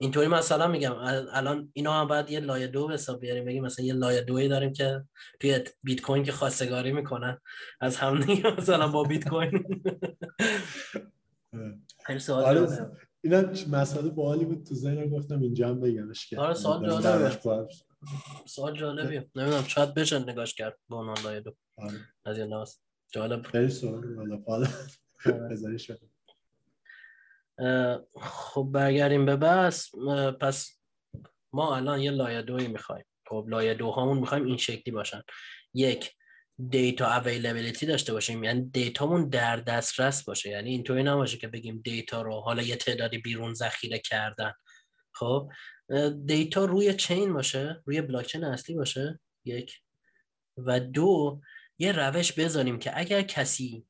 Speaker 1: اینطوری مثلا میگم ال- الان اینا هم باید یه لایه دو به حساب بیاریم بگیم مثلا یه لایه دوی داریم که توی بیت کوین که خواستگاری می‌کنن. از هم مثلا با بیت کوین.
Speaker 2: آره. اینا مسئله باحالی بود تو ذهنم گفتم اینجا هم بگمش که
Speaker 1: آره، سوال جالبه. سوال جالبیه. نمی‌دونم شاید بشه نگاش کرد به عنوان لایه دو.
Speaker 2: آره.
Speaker 1: از این لحاظ. جالب.
Speaker 2: خیلی سوال حالا
Speaker 1: آره.
Speaker 2: بذاری شد
Speaker 1: خب برگردیم به بس پس ما الان یه لایه دوی می‌خوایم. خب لایه دو هامون می‌خوایم این شکلی باشن. یک data availability داشته باشیم. یعنی دیتامون در دسترس باشه. یعنی اینطوری نباشه که بگیم دیتا رو حالا یه تعدادی بیرون ذخیره کردن. خب دیتا روی chain باشه. روی بلاکچین اصلی باشه. یک. و دو یه روش بذاریم که اگر کسی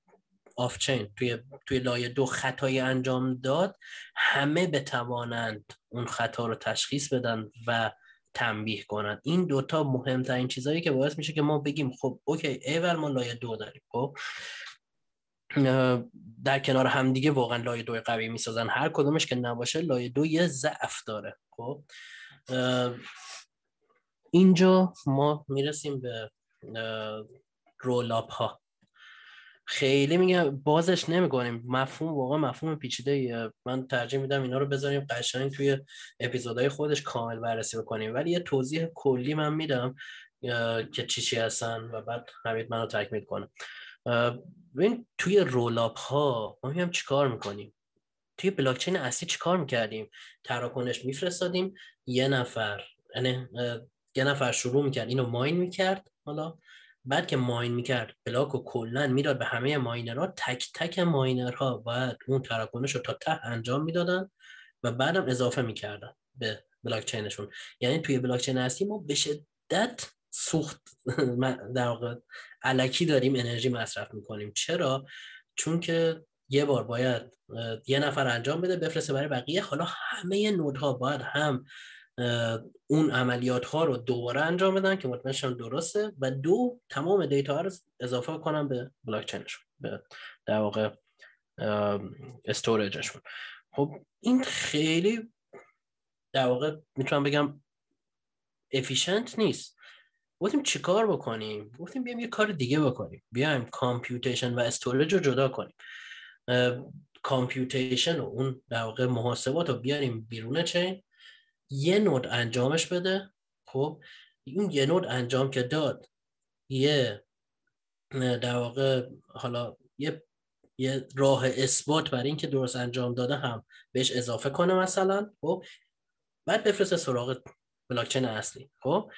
Speaker 1: off-chain توی توی لایه دو خطایی انجام داد همه بتوانند اون خطا رو تشخیص بدن و تنبیه کنن این دوتا مهمترین چیزهایی که باعث میشه که ما بگیم خب okay ایول ما لایه دو داریم خب؟ در کنار همدیگه واقعا لایه دو قوی می‌سازن. هر کدومش که نباشه لایه دو یه ضعف داره خب؟ اینجا ما می‌رسیم به رول ها خیلی میگم بازش نمی‌کنیم. مفهوم واقعا مفهوم پیچیده ایه. من ترجیح میدم اینا رو بذاریم قشنگ توی اپیزودهای خودش کامل بررسی بکنیم. ولی یه توضیح کلی من میدم که چی چی هستن و بعد حمید منو تکمیل کنه. ببین توی رولاب ها ما میگم چیکار می‌کنیم؟ توی بلاکچین اصلی چیکار می‌کردیم؟ تراکنش میفرستادیم یه نفر یعنی یه نفر شروع می‌کرد اینو ماین می‌کرد حالا بعد که ماین می‌کرد بلاک رو کلا می‌داد به همه ماینرها تک تک ماینرها باید اون تراکنش رو تا ته انجام می‌دادن و بعدم اضافه می‌کردن به بلاک چینشون یعنی توی بلاک چین ما به شدت سوخت در واقع علکی داریم انرژی مصرف می‌کنیم. چرا؟ چون که یه بار باید یه نفر انجام بده بفرسته برای بقیه. حالا همه node ها باید هم اون عملیات ها رو دوباره انجام بدن که مطمئن شن درسته و دو تمام دیتا ها رو اضافه کنن به بلاک چینشون به در واقع storage شون خب این خیلی در واقع می‌تونم بگم efficient نیست. گفتیم چیکار بکنیم؟ گفتیم بیایم یه کار دیگه بکنیم. بیایم computation و storage رو جدا کنیم. کامپیوتیشن و اون در واقع محاسبات رو بیاریم بیرون چین یه نود انجامش بده. خب اون یه نود انجام که داد یه در واقع حالا یه یه راه اثبات برای اینکه درست انجام داده هم بهش اضافه کنه مثلا. خب بعد بفرسته سراغ بلاکچین اصلی. خب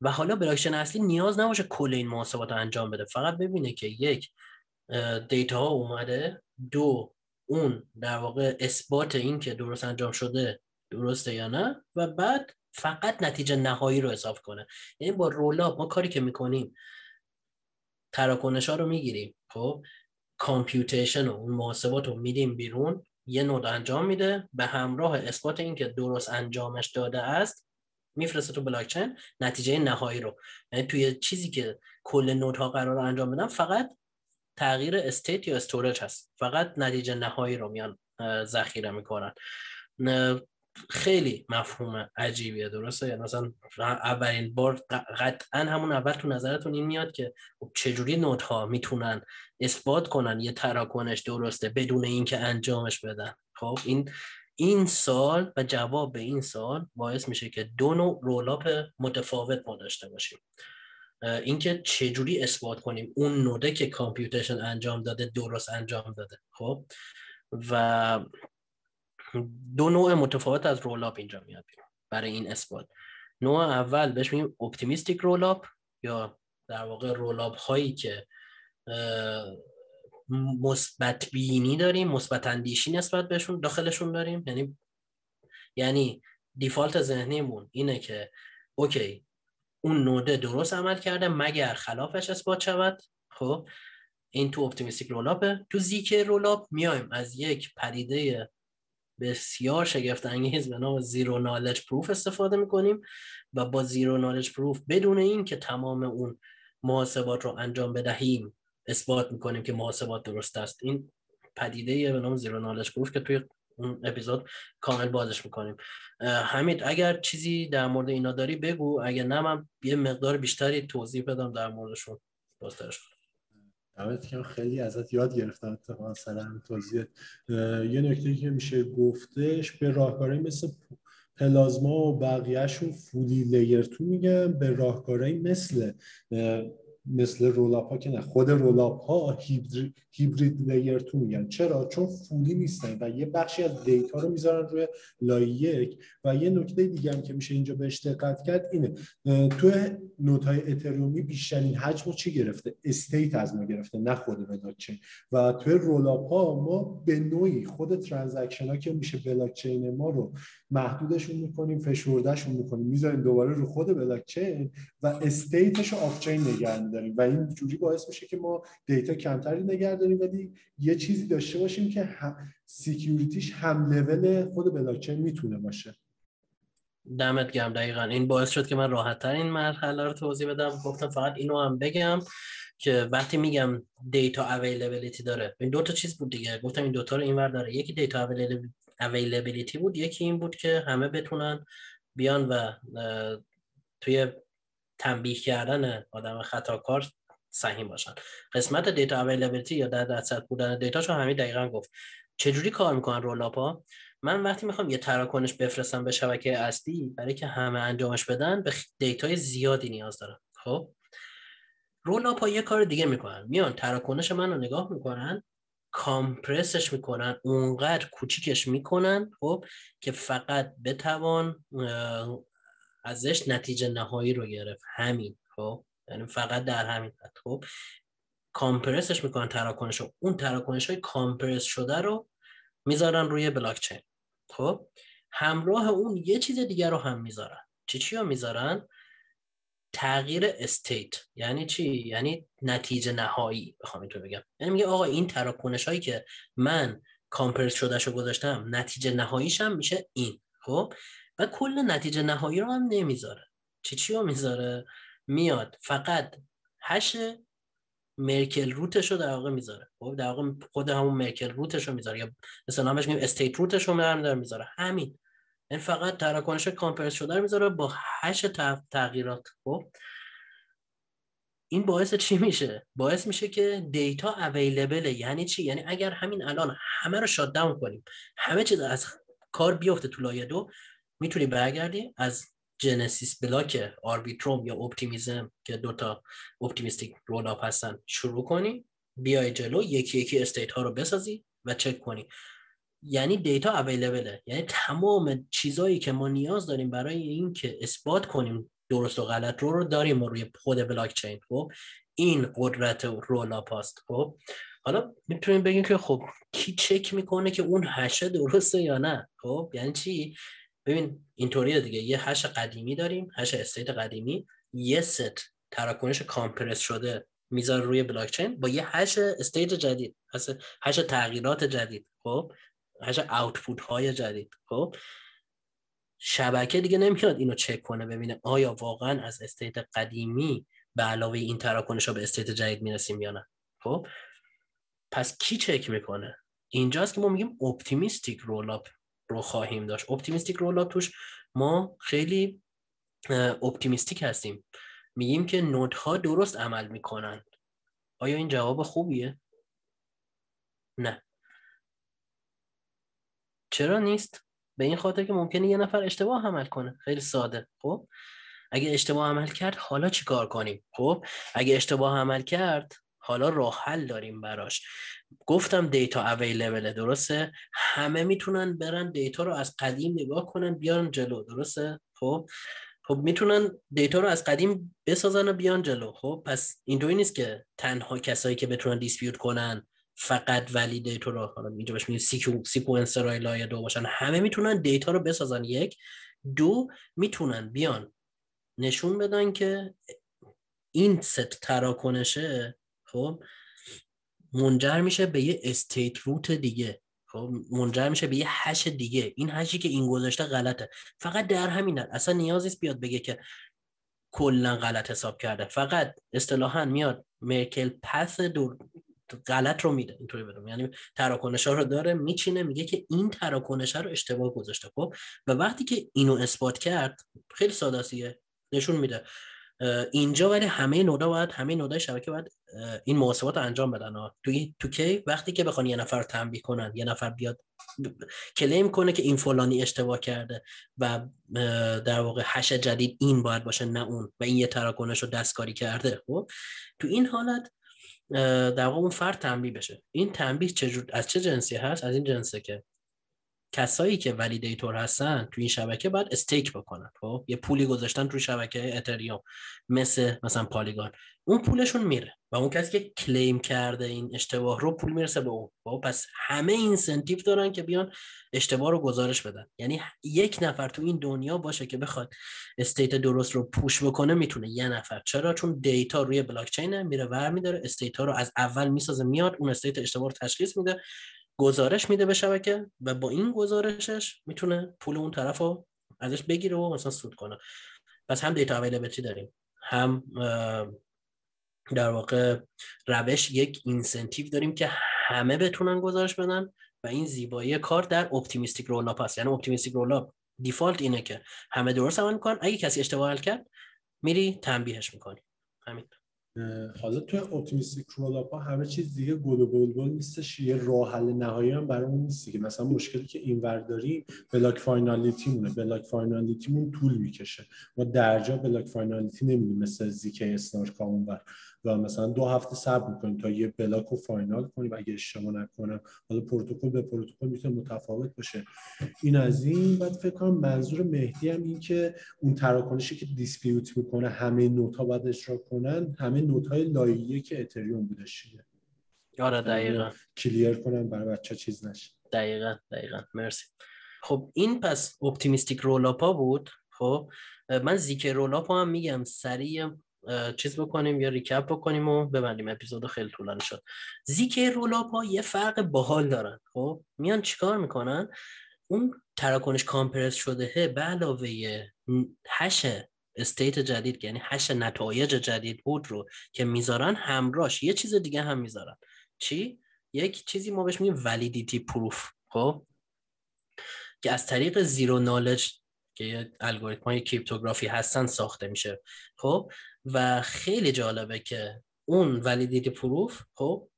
Speaker 1: و حالا بلاکچین اصلی نیاز نباشه کل این محاسبات انجام بده. فقط ببینه که یک دیتا اومده. دو اون در واقع اثبات این که درست انجام شده درسته یا نه؟ و بعد فقط نتیجه نهایی رو اضافه کنه. یعنی با رولاب ما کاری که می‌کنیم تراکنش ها رو می‌گیریم. خب؟ کامپیوتیشن و اون محاسبات رو میدیم بیرون. یه نود انجام میده. به همراه اثبات این که درست انجامش داده است میفرسته تو بلاکچین نتیجه نهایی رو. یعنی توی چیزی که کل node ها قرار انجام بدن فقط تغییر state یا storage هست. فقط نتیجه نهایی رو میان ذخیره می‌کنن. خیلی مفهوم عجیبیه درسته؟ یعنی مثلا اولین بار قطعا همون اول تو نظرتون این میاد که خب چجوری node ها می‌تونن اثبات کنن یه تراکنش درسته بدون اینکه انجامش بدن؟ خب این این سؤال و جواب به این سؤال باعث میشه که دو نوع rollup متفاوت ما داشته باشیم. اینکه چجوری اثبات کنیم اون node ه که computation انجام داده درست انجام داده. خب و دو نوع متفاوت از rollup اینجا میاد بیرون برای این اثبات. نوع اول بهش میگیم optimistic rollup یا در واقع rollup هایی که مثبت بینی داریم مثبت اندیشی نسبت بهشون داخلشون داریم. یعنی یعنی default ذهنیمون اینه که okay اون node ه درست عمل کرده مگر خلافش اثبات شود؟ خب این تو optimistic rollup ه تو ZK rollup میایم از یک پدیده بسیار شگفت انگیز به نام zero knowledge proof استفاده می‌کنیم و با zero knowledge proof بدون این که تمام اون محاسبات رو انجام بدهیم اثبات می‌کنیم که محاسبات درست است. این پدیده به نام zero knowledge proof که توی اون اپیزود کامل بازش می‌کنیم. حمید اگر چیزی در مورد اینا داری بگو اگر نه من یه مقدار بیشتری توضیح بدم در موردشون. بازترش
Speaker 2: که خیلی ازت یاد گرفتم اتفاقا سر توضیح یه نکته که میشه گفتش به راهکارهای مثل پلازما و بقیهشون فودی لیر تو میگم به راهکارهایی مثل مثل رولاب ها که نه. خود رولاب ها hybrid layer two میگن. چرا؟ چون fully نیستن و یه بخشی از دیتا رو می‌ذارن روی لایه یک و یه نکته دیگه هم که میشه اینجا بهش دقت کرد اینه. تو node های اتریومی بیشترین حجم رو چی گرفته؟ state از ما گرفته نه خود بلاکچین. و توی rollup ها ما به نوعی خود transaction ها که میشه بلاکچین ما رو محدودشون می‌کنیم فشردهشون می‌کنیم. می‌ذاریم دوباره رو خود بلاکچین و state ش رو off-chain نگه داریم و این جوری باعث میشه که ما دیتا کمتری نگه داریم. ولی یه چیزی داشته باشیم که security ش هم لول خود بلاکچین می‌تونه باشه.
Speaker 1: دمت گرم. دقیقا. این باعث شد که من راحت این مرحله رو توضیح بدم. گفتم فقط اینو هم بگم که وقتی میگم data availability داره. این دو تا چیز بود دیگه. گفتم این دوتا رو اینور داره. یکی data availability بود یکی این بود که همه بتونن بیان و توی تنبیه کردن آدم خطاکار سهیم باشن. قسمت data availability یا در دسترس بودن data چون همین دقیقا گفت. چجوری کار می‌کنن rollup ا من وقتی می‌خوام یه تراکنش بفرستم به شبکه اصلی برای که همه انجامش بدن به data ی زیادی نیاز دارم. خب؟ rollup ا یه کار دیگه می‌کنن. میان تراکنش من رو نگاه می‌کنن compress ش می‌کنن اونقدر کوچیکش می‌کنن خب که فقط بتوان ازش نتیجه نهایی رو گرفت. همین خب یعنی فقط در همین حد. خب compress ش می‌کنن تراکنش اون تراکنش های compress شده رو می‌ذارن روی بلاکچین. خب همراه اون یه چیز دیگر رو هم می‌ذارن. چی چی رو می‌ذارن؟ تغییر state یعنی چی؟ یعنی نتیجه نهایی بخوام اینطور بگم. یعنی میگه آقا این تراکنش هایی که من compress شده شو گذاشتم نتیجه نهاییش هم میشه این. خب؟ و کل نتیجه نهایی رو هم نمی‌ذاره. چی چی رو می‌ذاره؟ میاد فقط hash Merkle root ش رو در واقع می‌ذاره. خب؟ در واقع خود همون Merkle root ش رو می‌ذاره. یا مثلا همش میگیم state root ش رو می‌ذاره. همین. این فقط تراکنش compress شده رو می‌ذاره با hash تغییرات. خب. این باعث چی میشه؟ باعث میشه که data available ه یعنی چی؟ یعنی اگر همین الان همه رو shut down کنیم همه چیز از کار بیفته تو لایه دو می‌تونی برگردی از genesis block Arbitrum یا Optimism که دوتا optimistic rollup هستن شروع کنی بیای جلو یکی یکی state ها رو بسازی و چک کنی. یعنی data available ه. یعنی تمام چیزایی که ما نیاز داریم برای اینکه اثبات کنیم درست و غلط رو رو داریم روی خود بلاک چین خب این قدرت rollup هست خب حالا می‌تونیم بگیم که خب کی چک می‌کنه که اون hash ه درسته یا نه؟ خب یعنی چی؟ ببین اینطوریه دیگه. یه hash قدیمی داریم hash state قدیمی. یه ست تراکنش compress شده می‌ذاره روی بلاک چین با یه hash state جدید. hash تغییرات جدید. خب hash output های جدید. خب؟ شبکه دیگه نمیاد اینو چک کنه ببینه آیا واقعا از state قدیمی به علاوه این تراکنش ها به state جدید می‌رسیم یا نه. خب؟ پس کی چک می‌کنه؟ اینجاست که ما میگیم optimistic roll رو خواهیم داشت. optimistic roll توش ما خیلی optimistic هستیم. میگیم که node ها درست عمل می‌کنن. آیا این جواب خوبیه؟ نه. چرا نیست؟ به این خاطر که ممکنه یه نفر اشتباه عمل کنه. خیلی ساده. خب؟ اگه اشتباه عمل کرد حالا چیکار کنیم؟ خب؟ اگه اشتباه عمل کرد حالا راه حل داریم براش. گفتم data available درسته؟ همه می‌تونن برن data رو از قدیم نگاه کنن بیان جلو. درسته؟ خب؟ خب می‌تونن data رو از قدیم بسازن و بیان جلو. خب؟ پس اینطوری نیست که تنها کسایی که بتونن dispute کنن فقط ولی data رو حالا اینجا بهش میگیم seque sequencer لایه دو باشن. همه می‌تونن data رو بسازن یک. دو می‌تونن بیان. نشون بدن که این ست تراکنشه خب منجر میشه به یه state root دیگه. خب منجر میشه به یه hash دیگه. این hash ی که این گذاشته غلطه. فقط در همین اصلا نیاز نیست بیاد بگه که کلا غلط حساب کرده. فقط اصطلاحا میاد Merkle path دور غلط رو میده اینطوری بدم یعنی تراکنش ها رو داره میچینه میگه که این تراکنش رو اشتباه گذاشته خب؟ و وقتی که اینو اثبات کرد خیلی ساده نشون میده. اینجا ولی همه نودا باید همه نودای شبکه باید این محاسبات رو انجام بدن ها توی تو کی؟ وقتی که بخوان یه نفر تنبیه کنن یه نفر بیاد کلیم کنه که این فلانی اشتباه کرده و در واقع هش جدید این باید باشه نه اون و این یه تراکنش رو دستکاری کرده خب؟ تو این حالت در واقع اون فرد تنبیه بشه. این تنبیه چجور از چه جنسی هست؟ از این جنسه که کسایی که validator هستن تو این شبکه باید stake بکنن خب؟ یه پولی گذاشتن تو شبکه اتریوم مثل مثلا Polygon. اون پولشون میره و اون کسی که claim کرده این اشتباه رو پول می‌رسه به اون. خب پس همه incentive دارن که بیان اشتباه رو گزارش بدن. یعنی یک نفر تو این دنیا باشه که بخواد state درست رو push بکنه می‌تونه یه نفر. چرا؟ چون data روی بلاک چینه میره ور میداره state رو از اول می‌سازه میاد اون state اشتباه رو تشخیص میده. گزارش میده به شبکه و با این گزارشش می‌تونه پول اون طرف رو ازش بگیره و مثلا سود کنه. پس هم data availability داریم هم در واقع روش یک incentive داریم که همه بتونن گزارش بدن و این زیبایی کار در optimistic roll هست. یعنی optimistic roll default اینه که همه درست عمل می‌کنن. اگه کسی اشتباه کرد میری تنبیهش می‌کنی. همین.
Speaker 2: حالا تو optimistic roll همه چیز دیگه گل و بلبل نیستش یه راه حل نهایی هم برامون نیست که مثلا مشکلی که اینور داریم block finality مونه block finality مون طول می‌کشه. ما درجا block finality نمیدیم مثل zk-SNARK اونور و مثلا دو هفته صبر می‌کنیم تا یه block رو final کنیم اگه اشتباه نکنم حالا پروتکل به پروتکل می‌تونه متفاوت باشه. این از این. بعد فکر کنم منظور مهدی هم این که اون تراکنشی که dispute می‌کنه همه node ها باید اجرا کنن همه node های لایه یک که اتریوم بودش
Speaker 1: آره دقیقا.
Speaker 2: clear کنم برای بچه چیز نشه.
Speaker 1: دقیقا دقیقا. مرسی. خب این پس optimistic rollup ا بود؟ خب من ZK rollup ا هم میگم سریع چیز بکنیم یا recap بکنیم و ببندیم. اپیزود خیلی طولانی شد. ZK rollup ها یه فرق باحال دارن. خب میان چیکار می‌کنن؟ اون تراکنش compress شده به علاوه hash state جدید یعنی hash نتایج جدید بود رو که می‌ذارن همراش یه چیز دیگه هم می‌ذارن. چی؟ یک چیزی ما بهش میگیم validity proof خب؟ که از طریق zero knowledge که الگوریتم های cryptography هستن ساخته میشه. خب؟ و خیلی جالبه که اون validity proof خب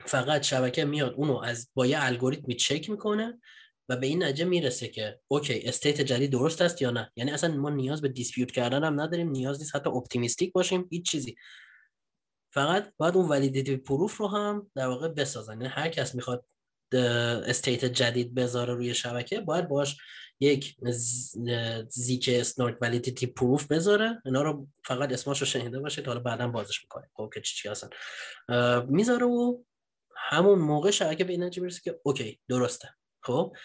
Speaker 1: فقط شبکه میاد اونو از با یه الگوریتمی چک می‌کنه و به این نتیجه می‌رسه که okay state جدید درست است یا نه. یعنی اصلا ما نیاز به dispute کردن هم نداریم نیاز نیست حتی optimistic باشیم هیچ چیزی. فقط باید اون validity proof رو هم در واقع بسازن. یعنی هر کس می‌خواد state جدید بذاره روی شبکه باید باش یک zk-SNARK validity proof بذاره اینا رو فقط اسمش رو شنیده باشه تا حالا بعدا بازش می‌کنه خب که چی هستن. می‌ذاره و همون موقع شبکه به این می‌رسه که okay درسته. خب؟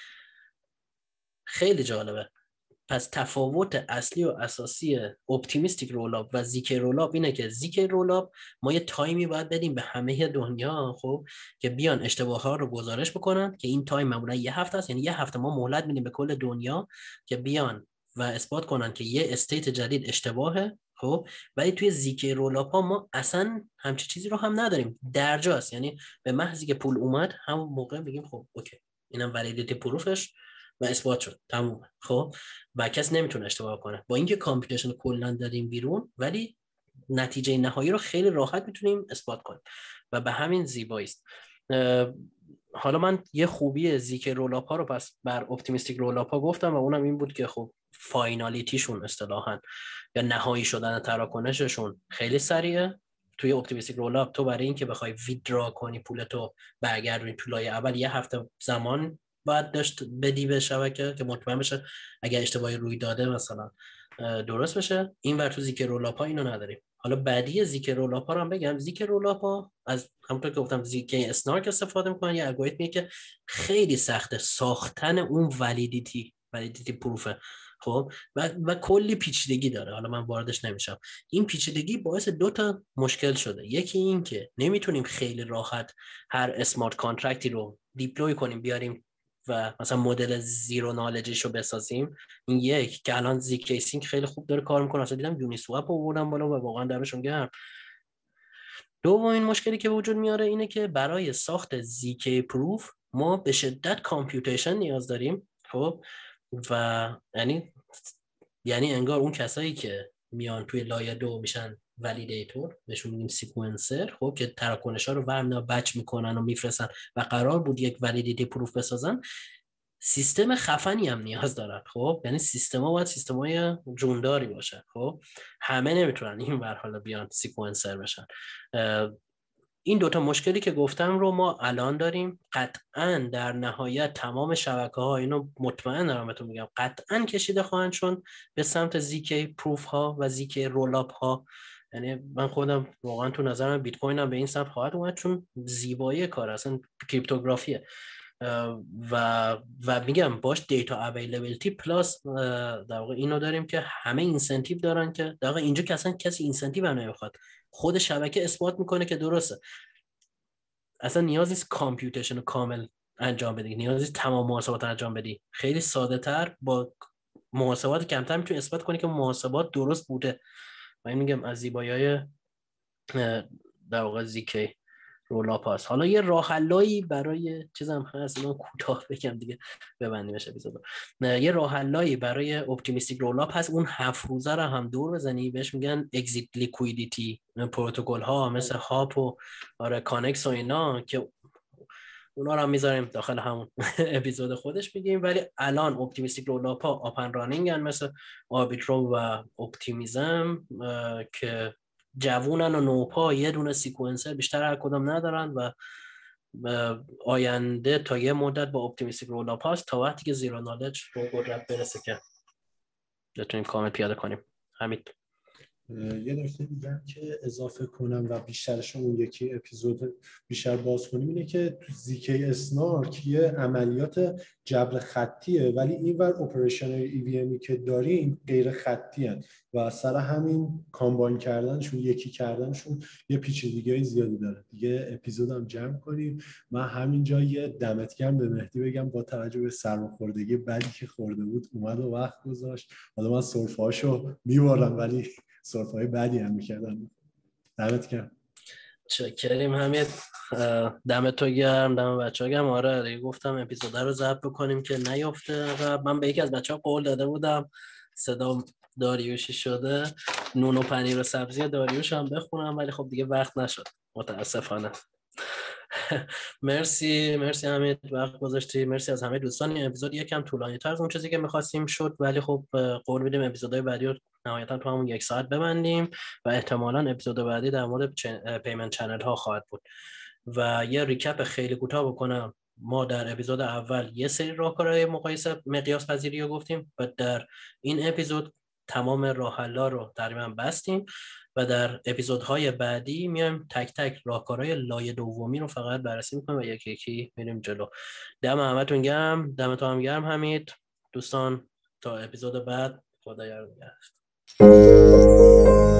Speaker 1: خیلی جالبه. پس تفاوت اصلی و اساسی optimistic rollup و ZK rollup اینه که ZK rollup ما یه time ی باید بدیم به همه دنیا خب که بیان اشتباه ها رو گزارش بکنن که این time معمولا یه هفته است یعنی یه هفته ما مهلت میدیم به کل دنیا که بیان و اثبات کنن که یه state جدید اشتباهه خب ولی توی ZK rollup ها ما اصلا همچی چیزی رو هم نداریم. درجاست یعنی به محضی که پول اومد همون موقع میگیم خب okay اینم validity proof ش. و اثبات شد. تمومه. خب؟ و کس نمی‌تونه اشتباه کنه. با اینکه computation کلا دادیم بیرون ولی نتیجه نهایی رو خیلی راحت می‌تونیم اثبات کنیم. و به همین زیبایی است حالا من یه خوبی ZK rollup ا رو نسبت به optimistic rollup ا گفتم و اونم این بود که خب finality شون اصطلاحا یا نهایی شدن تراکنششون خیلی سریعه. توی optimistic rollup تو برای اینکه بخوای withdraw کنی پولتو برگردونی توی لایه اول یه هفته زمان باید داشت بدی به شبکه که مطمئن بشه اگر اشتباهی روی داده مثلا درست بشه. این ور تو ZK rollup ا اینو نداریم. حالا بعدی ZK rollup ا رو هم بگم. ZK rollup ا از همونطور که گفتم zk-SNARK استفاده می‌کنن. یه الگوریتمی که خیلی سخته ساختن اون validity validity proof ه خب؟ و, و کلی پیچیدگی داره. حالا من واردش نمیشم. این پیچیدگی باعث دو تا مشکل شده. یکی این که نمی‌تونیم خیلی راحت هر smart contract ی رو deploy کنیم بیاریم و مثلا مدل zero knowledge ش رو بسازیم. این یک که الان zkSync خیلی خوب داره کار می‌کنه. اصلا دیدم Uniswap آوردن بالا و واقعا دمشون گرم. دومین مشکلی که وجود میاره اینه که برای ساخت ZK proof ما به شدت computation نیاز داریم. خب؟ و یعنی یعنی انگار اون کسایی که میان توی لایه دو میشن validator بهشون میگیم sequencer خب که تراکنش ها رو ورمیدارن batch می‌کنن و میفرستن و قرار بود یک validity proof بسازن. سیستم خفنی هم نیاز دارن. خب یعنی سیستم ها باید سیستم های جونداری باشن. خب همه نمی‌تونن این حالا بیان sequencer بشن. این دوتا مشکلی که گفتم رو ما الان داریم. قطعا در نهایت تمام شبکه ها اینو مطمئن دارم بهتون میگم قطعا کشیده خواهند شد به سمت ZK proof ها و ZK rollup ها. یعنی من خودم واقعا تو نظرم بیت کوین هم به این سمت خواهد اومد چون زیبایی کار اصلا cryptography ه. و و میگم باش data availability plus در واقع اینو داریم که همه incentive دارن که در واقع اینجا که اصلا کسی incentive هم نمی‌خواد. خود شبکه اثبات می‌کنه که درسته. اصلا نیاز نیست computation کامل انجام بدی. نیاز نیست تمام محاسبات انجام بدی. خیلی ساده تر با محاسبات کمتر می‌تونی اثبات کنی که محاسبات درست بوده. اینم میگم از زیبایی در واقع ZK rollup هست حالا یه راه برای چیزم هست من کوتاه بگم دیگه ببندیم بشه اپیزود یه راه برای optimistic rollup هست. اون هفت روزه رو هم دور بزنی بهش میگن exit liquidity protocol ها مثل Hop و آره Connext و اینا که اونا رو هم می‌ذاریم داخل همون اپیزود خودش میگیم. ولی الان optimistic rollup ها up and running هن مثل Arbitrum و Optimism که جوونن و نوپا یه دونه sequencer بیشتر هر کدام ندارن و آینده تا یه مدت با optimistic rollup هست تا وقتی که zero knowledge رو قدرت برسه که بتونیم کامل پیاده کنیم. همین
Speaker 2: یه نکته دیگه که اضافه کنم و بیشترش اون یکی اپیزود بیشتر باز کنیم اینه که تو zk-SNARK یه عملیات جبر خطیه ولی این ور operation ای که داریم غیر خطی هن و سر همین کامباین کردنشون یکی کردنشون یه پیچیدگی زیادی داره. دیگه اپیزودم جمع کنیم. من همینجا یه دمت گرم به مهدی بگم با توجه به سرماخوردگی بدی که خورده بود اومد و وقت گذاشت. حالا من سرفهاشو میبارم ولی صرف های بعدی هم می‌کردن. دمت گرم.
Speaker 1: چکریم همین دمت تو گرم دم بچه ها گرم. آره گفتم اپیزود رو ضبط بکنیم که نیفته و من به یکی از بچه ها قول داده بودم صدا داریوشی شده. نون و پنیر و سبزی داریوش هم بخونم ولی خب دیگه وقت نشد. متاسفانه. مرسی مرسی همه وقت گذاشتی. مرسی از همه دوستان این اپیزود یکم طولانی تر از اون چیزی که می‌خواستیم شد ولی خب قول میدیم اپیزودهای بعدی رو نهایتا تو همون یک ساعت ببندیم و احتمالا اپیزود بعدی در مورد payment channel ها خواهد بود. و یه recap خیلی کوتاه بکنم. ما در اپیزود اول یه سری راهکارهای مقایسه مقیاس پذیری رو گفتیم و در این اپیزود تمام راه رو تقریبا بستیم و در اپیزودهای بعدی میایم تک تک راهکارهای لایه دومی رو فقط بررسی می‌کنیم و یکی یکی میریم جلو. دم همتون گرم. دمتون هم گرم همید دوستان تا اپیزود بعد خدا یار Música